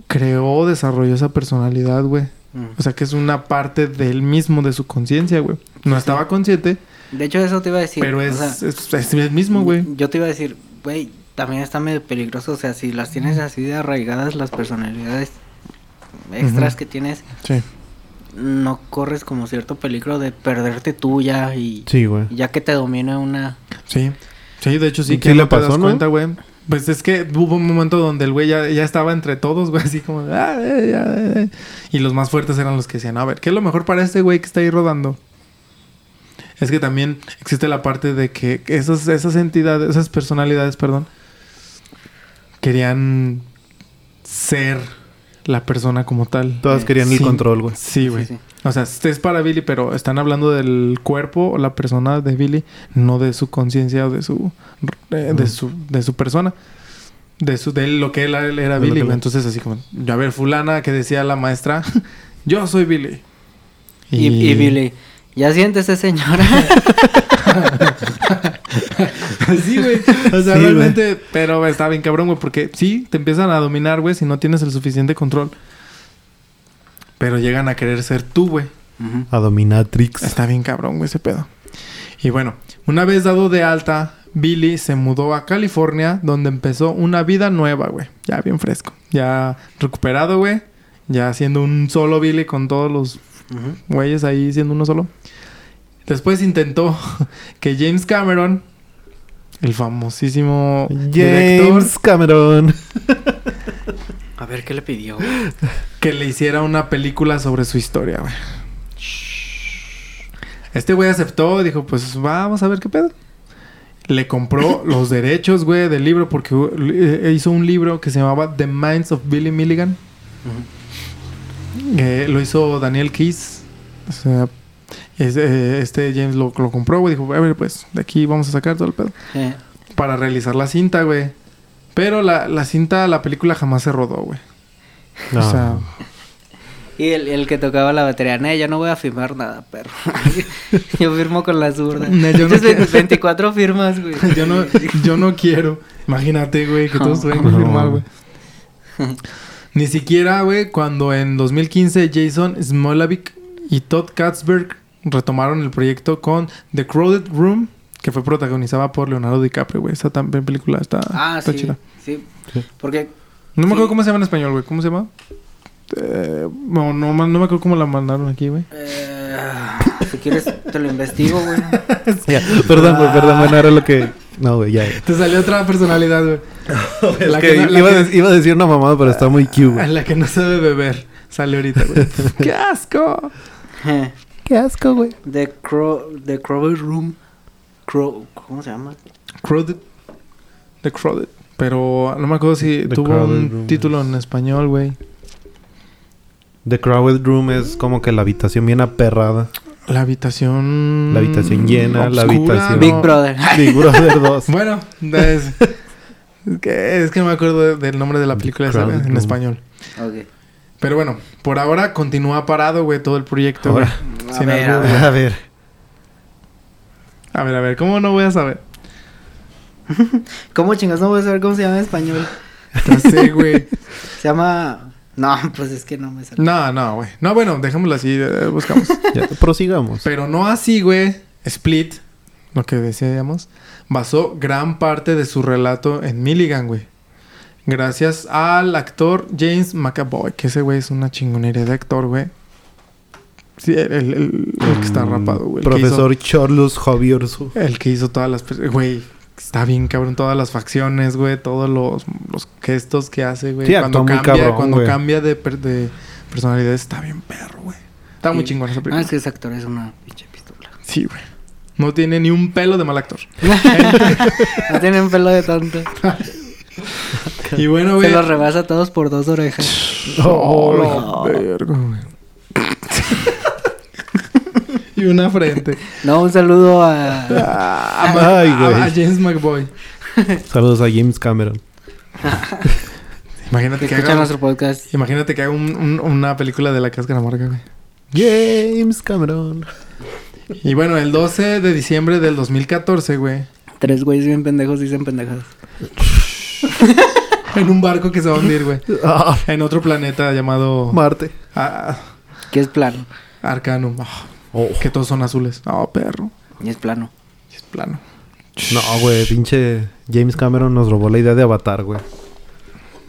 creó, desarrolló esa personalidad, güey. Mm. O sea, que es una parte del mismo, de su conciencia, güey. No Sí, estaba sí. consciente, De hecho, eso te iba a decir. pero o es, sea, es, es el mismo, güey. Yo te iba a decir, güey, también está medio peligroso. O sea, si las tienes así de arraigadas las personalidades extras que tienes, Sí. no corres como cierto peligro de perderte tuya y Sí, güey. ya que te domina una... Sí. Sí, de hecho sí Sí que le te das pasó, ¿no? cuenta, güey. Pues es que hubo un momento donde el güey ya, ya estaba entre todos, güey, así como... "Ah, eh, ya, eh, eh". Y los más fuertes eran los que decían, a ver, ¿qué es lo mejor para este güey que está ahí rodando? Es que también existe la parte de que esas, esas entidades, esas personalidades, perdón, querían ser la persona como tal. Todas Eh, querían el sí. control, güey. Sí, güey. Sí, sí. O sea, este es para Billy, pero están hablando del cuerpo o la persona de Billy, no de su conciencia o de su, eh, de su de su persona. De su de lo que él, él era De Billy, él- Entonces así como, a ver, fulana que decía la maestra, yo soy Billy. Y, y Billy, ¿ya siéntese señora? sí, güey. O sea, Sí, realmente, pero está bien cabrón, güey, porque sí, te empiezan a dominar, güey, si no tienes el suficiente control. Pero llegan a querer ser tú, güey. Ujú. A Dominatrix. Está bien cabrón, güey, ese pedo. Y bueno, una vez dado de alta, Billy se mudó a California, donde empezó una vida nueva, güey. Ya bien fresco. Ya recuperado, güey. Ya siendo un solo Billy con todos los Ujú. güeyes ahí siendo uno solo. Después intentó que James Cameron, el famosísimo director, James Cameron. A ver, ¿qué le pidió? güey? que le hiciera una película sobre su historia, güey. Este güey aceptó y dijo, pues vamos a ver qué pedo. Le compró los derechos, güey, del libro porque eh, hizo un libro que se llamaba The Minds of Billy Milligan. Ujú. Eh, lo hizo Daniel Keys. O sea, es- eh, este James lo, lo compró, güey. Dijo, a ver, pues de aquí vamos a sacar todo el pedo. Eh, Para realizar la cinta, güey. Pero la, la cinta, la película jamás se rodó, güey. No. O sea, Y el, el que tocaba la batería, no, yo no voy a firmar nada, perro. yo firmo con la zurda. No, yo no Entonces, quiero. 24 firmas, güey. yo no, yo no quiero. Imagínate, güey, que todos tengan que No. firmar, güey. Ni siquiera, güey, cuando en 2015 Jason Smolavik y Todd Katzberg retomaron el proyecto con The Crowded Room, que fue protagonizada por Leonardo DiCaprio, güey. Esa también película está, Ah, está sí, chida. sí. Sí. Porque No me Sí. acuerdo cómo se llama en español, güey. ¿Cómo se llama? Eh, no, no, no me acuerdo cómo la mandaron aquí, güey. eh, si quieres te lo investigo, güey. Perdón, güey, perdón, bueno, era lo que. No, güey, ya. Te salió otra personalidad, güey. Es La que que no- la iba, que- iba a decir una mamada, pero está muy cute, güey. La que no sabe beber. Sale ahorita, güey. ¡Qué asco! Qué asco, güey. The Crow, The Crow Room. Crow, ¿Cómo se llama? Crowded. The Crowded. Pero no me acuerdo si The tuvo Crowded un Room título es- en español, güey. The Crowded Room es como que la habitación bien aperrada. La habitación... La habitación llena, la habitación- Big no. Brother. Big Brother 2. Bueno, es, es que, es que no me acuerdo de- del nombre de la película esa, en Room. español. Ok. Pero bueno, por ahora continúa parado, güey, todo el proyecto, güey. Ahora. A Sin ver, a ver. A ver. A ver, a ver, ¿cómo no voy a saber? ¿Cómo chingas? No voy a saber cómo se llama en español. Sé, güey. Se llama... No, pues es que no me sale. No, no, güey. No, bueno, dejémoslo así, eh, buscamos. Ya, prosigamos. Pero no así, güey. Split, lo que decíamos, basó gran parte de su relato en Milligan, güey. Gracias al actor James McAvoy, que ese güey es una chingonería de actor, güey. Sí, el, el- el- el que está Mm, rapado, güey. Profesor Charles Javier. El que hizo todas las... Güey, está bien cabrón. Todas las facciones, güey. Todos los, los gestos que hace, güey. Sí, cuando cambia, cabrón, cuando güey. cambia de, per- de personalidad está bien perro, güey. Está muy chingón esa Ah, película. es que ese actor es una pinche pistola. Sí, güey. No tiene ni un pelo de mal actor. No tienen pelo de tonto. Y bueno, Se güey. los rebasa a todos por dos orejas. Oh, la verga, güey. Y una frente. No, un saludo a... A, Ma- Ay, a- güey. a James McBoy. Saludos a James Cameron. Imagínate que haga, nuestro podcast. imagínate que haga un- un- una película de la cáscara amarga, güey. James Cameron. Y bueno, el 12 de diciembre del 2014, güey. Tres güeyes bien pendejos dicen pendejadas. En un barco que se va a hundir, güey. Ah, En otro planeta llamado Marte. ah, Que es plano. Arcanum. Ah, Oh. que todos son azules. No, perro. Y es plano. Y es plano. No, güey, pinche James Cameron nos robó la idea de Avatar, güey.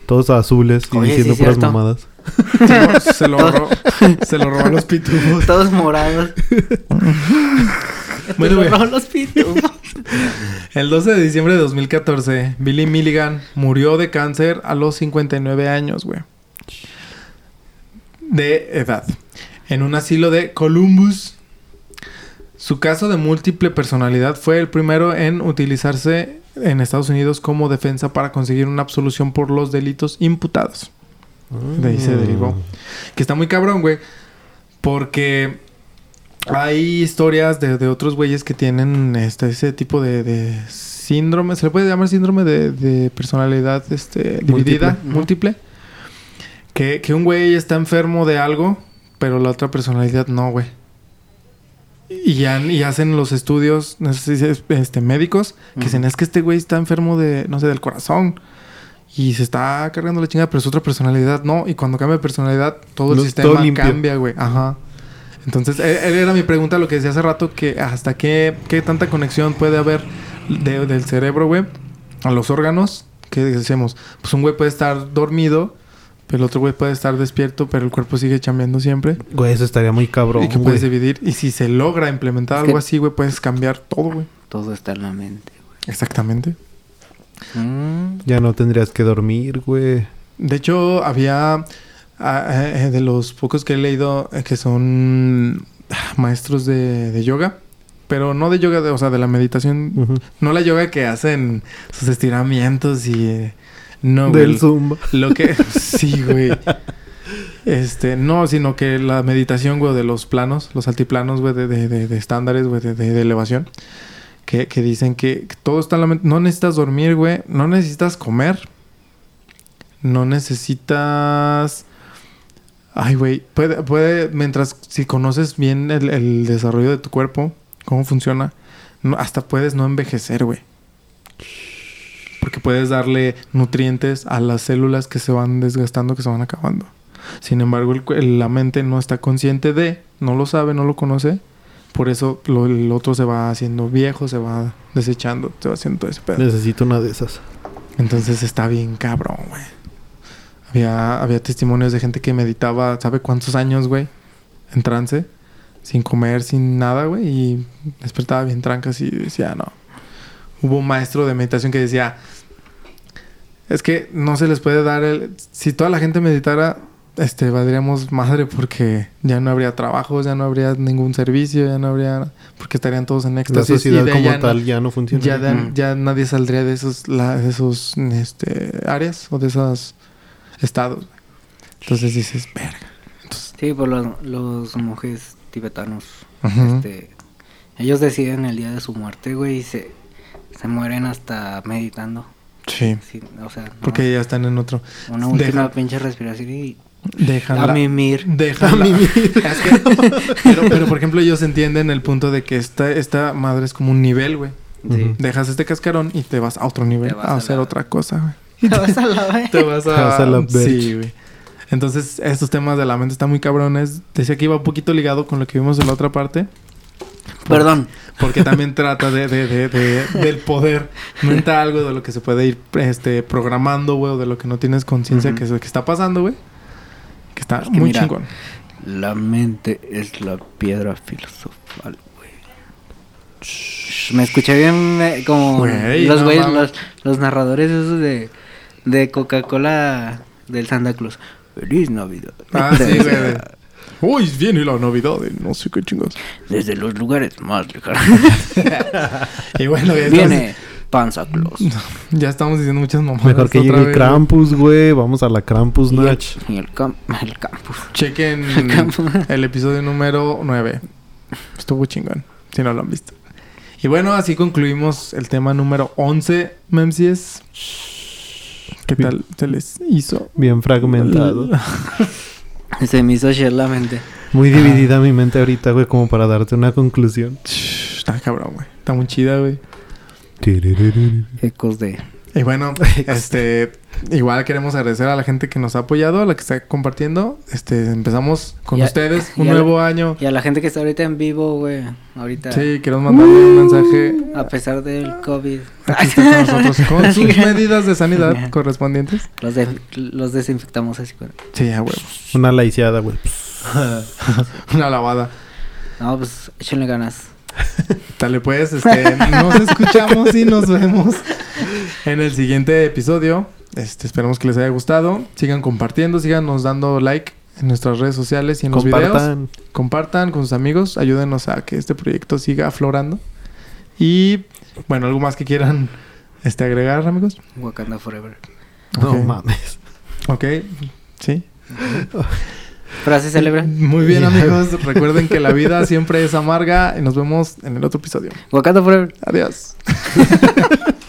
Todos azules y Oye, diciendo puras cierto. mamadas. Se lo, se lo robó. Se lo robó a los pitufos. Todos morados. Bueno, güey. Pero los pitufos. El 12 de diciembre de 2014, Billy Milligan murió de cáncer a los 59 años, güey. De edad. En un asilo de Columbus. Su caso de múltiple personalidad fue el primero en utilizarse en Estados Unidos como defensa para conseguir una absolución por los delitos imputados. De ahí se Mm. derivó. Que está muy cabrón, güey. Porque hay historias de, de otros güeyes que tienen este, ese tipo de, de síndrome. ¿Se le puede llamar síndrome de, de personalidad este, dividida? Múltiple. Múltiple. Que, que un güey está enfermo de algo, pero la otra personalidad no, güey. Y, han- y hacen los estudios no sé este, médicos que Ujú. dicen es que este güey está enfermo de, no sé, del corazón. Y se está cargando la chingada, pero es otra personalidad, no. Y cuando cambia de personalidad, todo el sistema todo cambia, güey. Ajá. Entonces, e- e- era mi pregunta lo que decía hace rato, que hasta qué, qué tanta conexión puede haber de- del cerebro, güey, a los órganos. Que decimos, pues un güey puede estar dormido, el otro güey puede estar despierto, pero el cuerpo sigue chambeando siempre. Güey, eso estaría muy cabrón, y que güey. puedes dividir. Y si se logra implementar Es algo así, güey, puedes cambiar todo, güey. Todo está en la mente. Exactamente. Mm. Ya no tendrías que dormir, güey. De hecho, había ah, eh, de los pocos que he leído eh, que son maestros de, de yoga, pero no de yoga, de, o sea, de la meditación, no la yoga que hacen sus estiramientos y eh, no, güey. Del Zumba. Lo que sí, güey. Este, no, sino que la meditación, güey, de los planos, los altiplanos, güey, de, de, de- de estándares, güey, de, elevación. Que, que dicen que todo está en la mente. No necesitas dormir, güey. No necesitas comer. No necesitas. Ay, güey. Puede, puede, mientras, si conoces bien el, el desarrollo de tu cuerpo, cómo funciona, no- hasta puedes no envejecer, güey. Porque puedes darle nutrientes a las células que se van desgastando, que se van acabando. Sin embargo, el cu- el- la mente no está consciente de, no lo sabe, no lo conoce. Por eso lo- el otro se va haciendo viejo, se va desechando, se va haciendo todo ese pedo. Necesito una de esas. Entonces está bien cabrón, güey. Había, había testimonios de gente que meditaba, ¿sabe cuántos años, güey? En trance, sin comer, sin nada, güey. Y despertaba bien trancas y decía, no. Hubo un maestro de meditación que decía, es que no se les puede dar el... Si toda la gente meditara, este, valdríamos madre porque ya no habría trabajos, ya no habría ningún servicio, ya no habría... Porque estarían todos en La éxtasis. sociedad y de como ya no- tal ya no funciona. ya, de- Ujú. ya nadie saldría de esos, la- de esos este, áreas o de esos estados. Entonces dices, verga. Entonces, Sí, por los, los monjes tibetanos. Este, ellos deciden el día de su muerte, güey, y se, se mueren hasta meditando. Sí. Sí, o sea, no, Porque ya están en otro. una última deja- pinche respiración y Dejan a mimir. Dejan la- Es que- pero, pero, por ejemplo, ellos entienden el punto de que esta, esta madre es como un nivel, güey. Sí. Dejas este cascarón y te vas a otro nivel, Te vas a a hacer la- otra cosa, güey. Te vas a la vez. Te vas a... Vas a la verge. sí, güey. Entonces, estos temas de la mente están muy cabrones. Decía que iba un poquito ligado con lo que vimos en la otra parte. Perdón. Porque también trata de, de, de, de- del poder mental, güey, de lo que se puede ir este, programando, güey, o de lo que no tienes conciencia que, es- que está pasando, güey. Que está Es que muy mira, chingón. La mente es la piedra filosofal, güey. Me escuché bien eh, como Güey, los no güeyes, los, los narradores esos de, de Coca-Cola del Santa Claus. Feliz Navidad. Ah, sí, güey. Uy, viene la Navidad, de no sé qué chingados. Desde los lugares más lejanos. Y bueno, ya estamos, Viene Panza Claus. ya estamos diciendo muchas mamadas. Mejor que llegue vez, Krampus, güey. Vamos a la Krampus Y el, Natch. y el, cam- el campus. Chequen el episodio número 9. Estuvo chingón, si no lo han visto. Y bueno, así concluimos el tema número 11, Memsies. ¿Qué tal se les hizo? Bien fragmentado. Se me hizo shit la mente. Muy dividida mi mente ahorita, güey, como para darte una conclusión. Está cabrón, güey. Está muy chida, güey. Ecos de. Y bueno, este, igual queremos agradecer a la gente que nos ha apoyado, a la que está compartiendo. Este, empezamos con a- ustedes un nuevo año. Y a la gente que está ahorita en vivo, güey. Ahorita. Sí, queremos mandarle un mensaje. A pesar del COVID. Aquí está con nosotros con sus medidas de sanidad correspondientes. Los, de- los desinfectamos así. güey. Sí, a huevo. Una laiciada, güey. Una lavada. No, pues échenle ganas. Dale pues, este, nos escuchamos y nos vemos en el siguiente episodio. Este, esperamos que les haya gustado. Sigan compartiendo, síganos dando like en nuestras redes sociales y en los videos. Compartan. Compartan con sus amigos, ayúdenos a que este proyecto siga aflorando. Y bueno, algo más que quieran este, agregar, amigos. Wakanda Forever. No mames. Ok, sí. Frase célebre. Muy bien, amigos. Recuerden que la vida siempre es amarga y nos vemos en el otro episodio. Wakanda Forever. Adiós.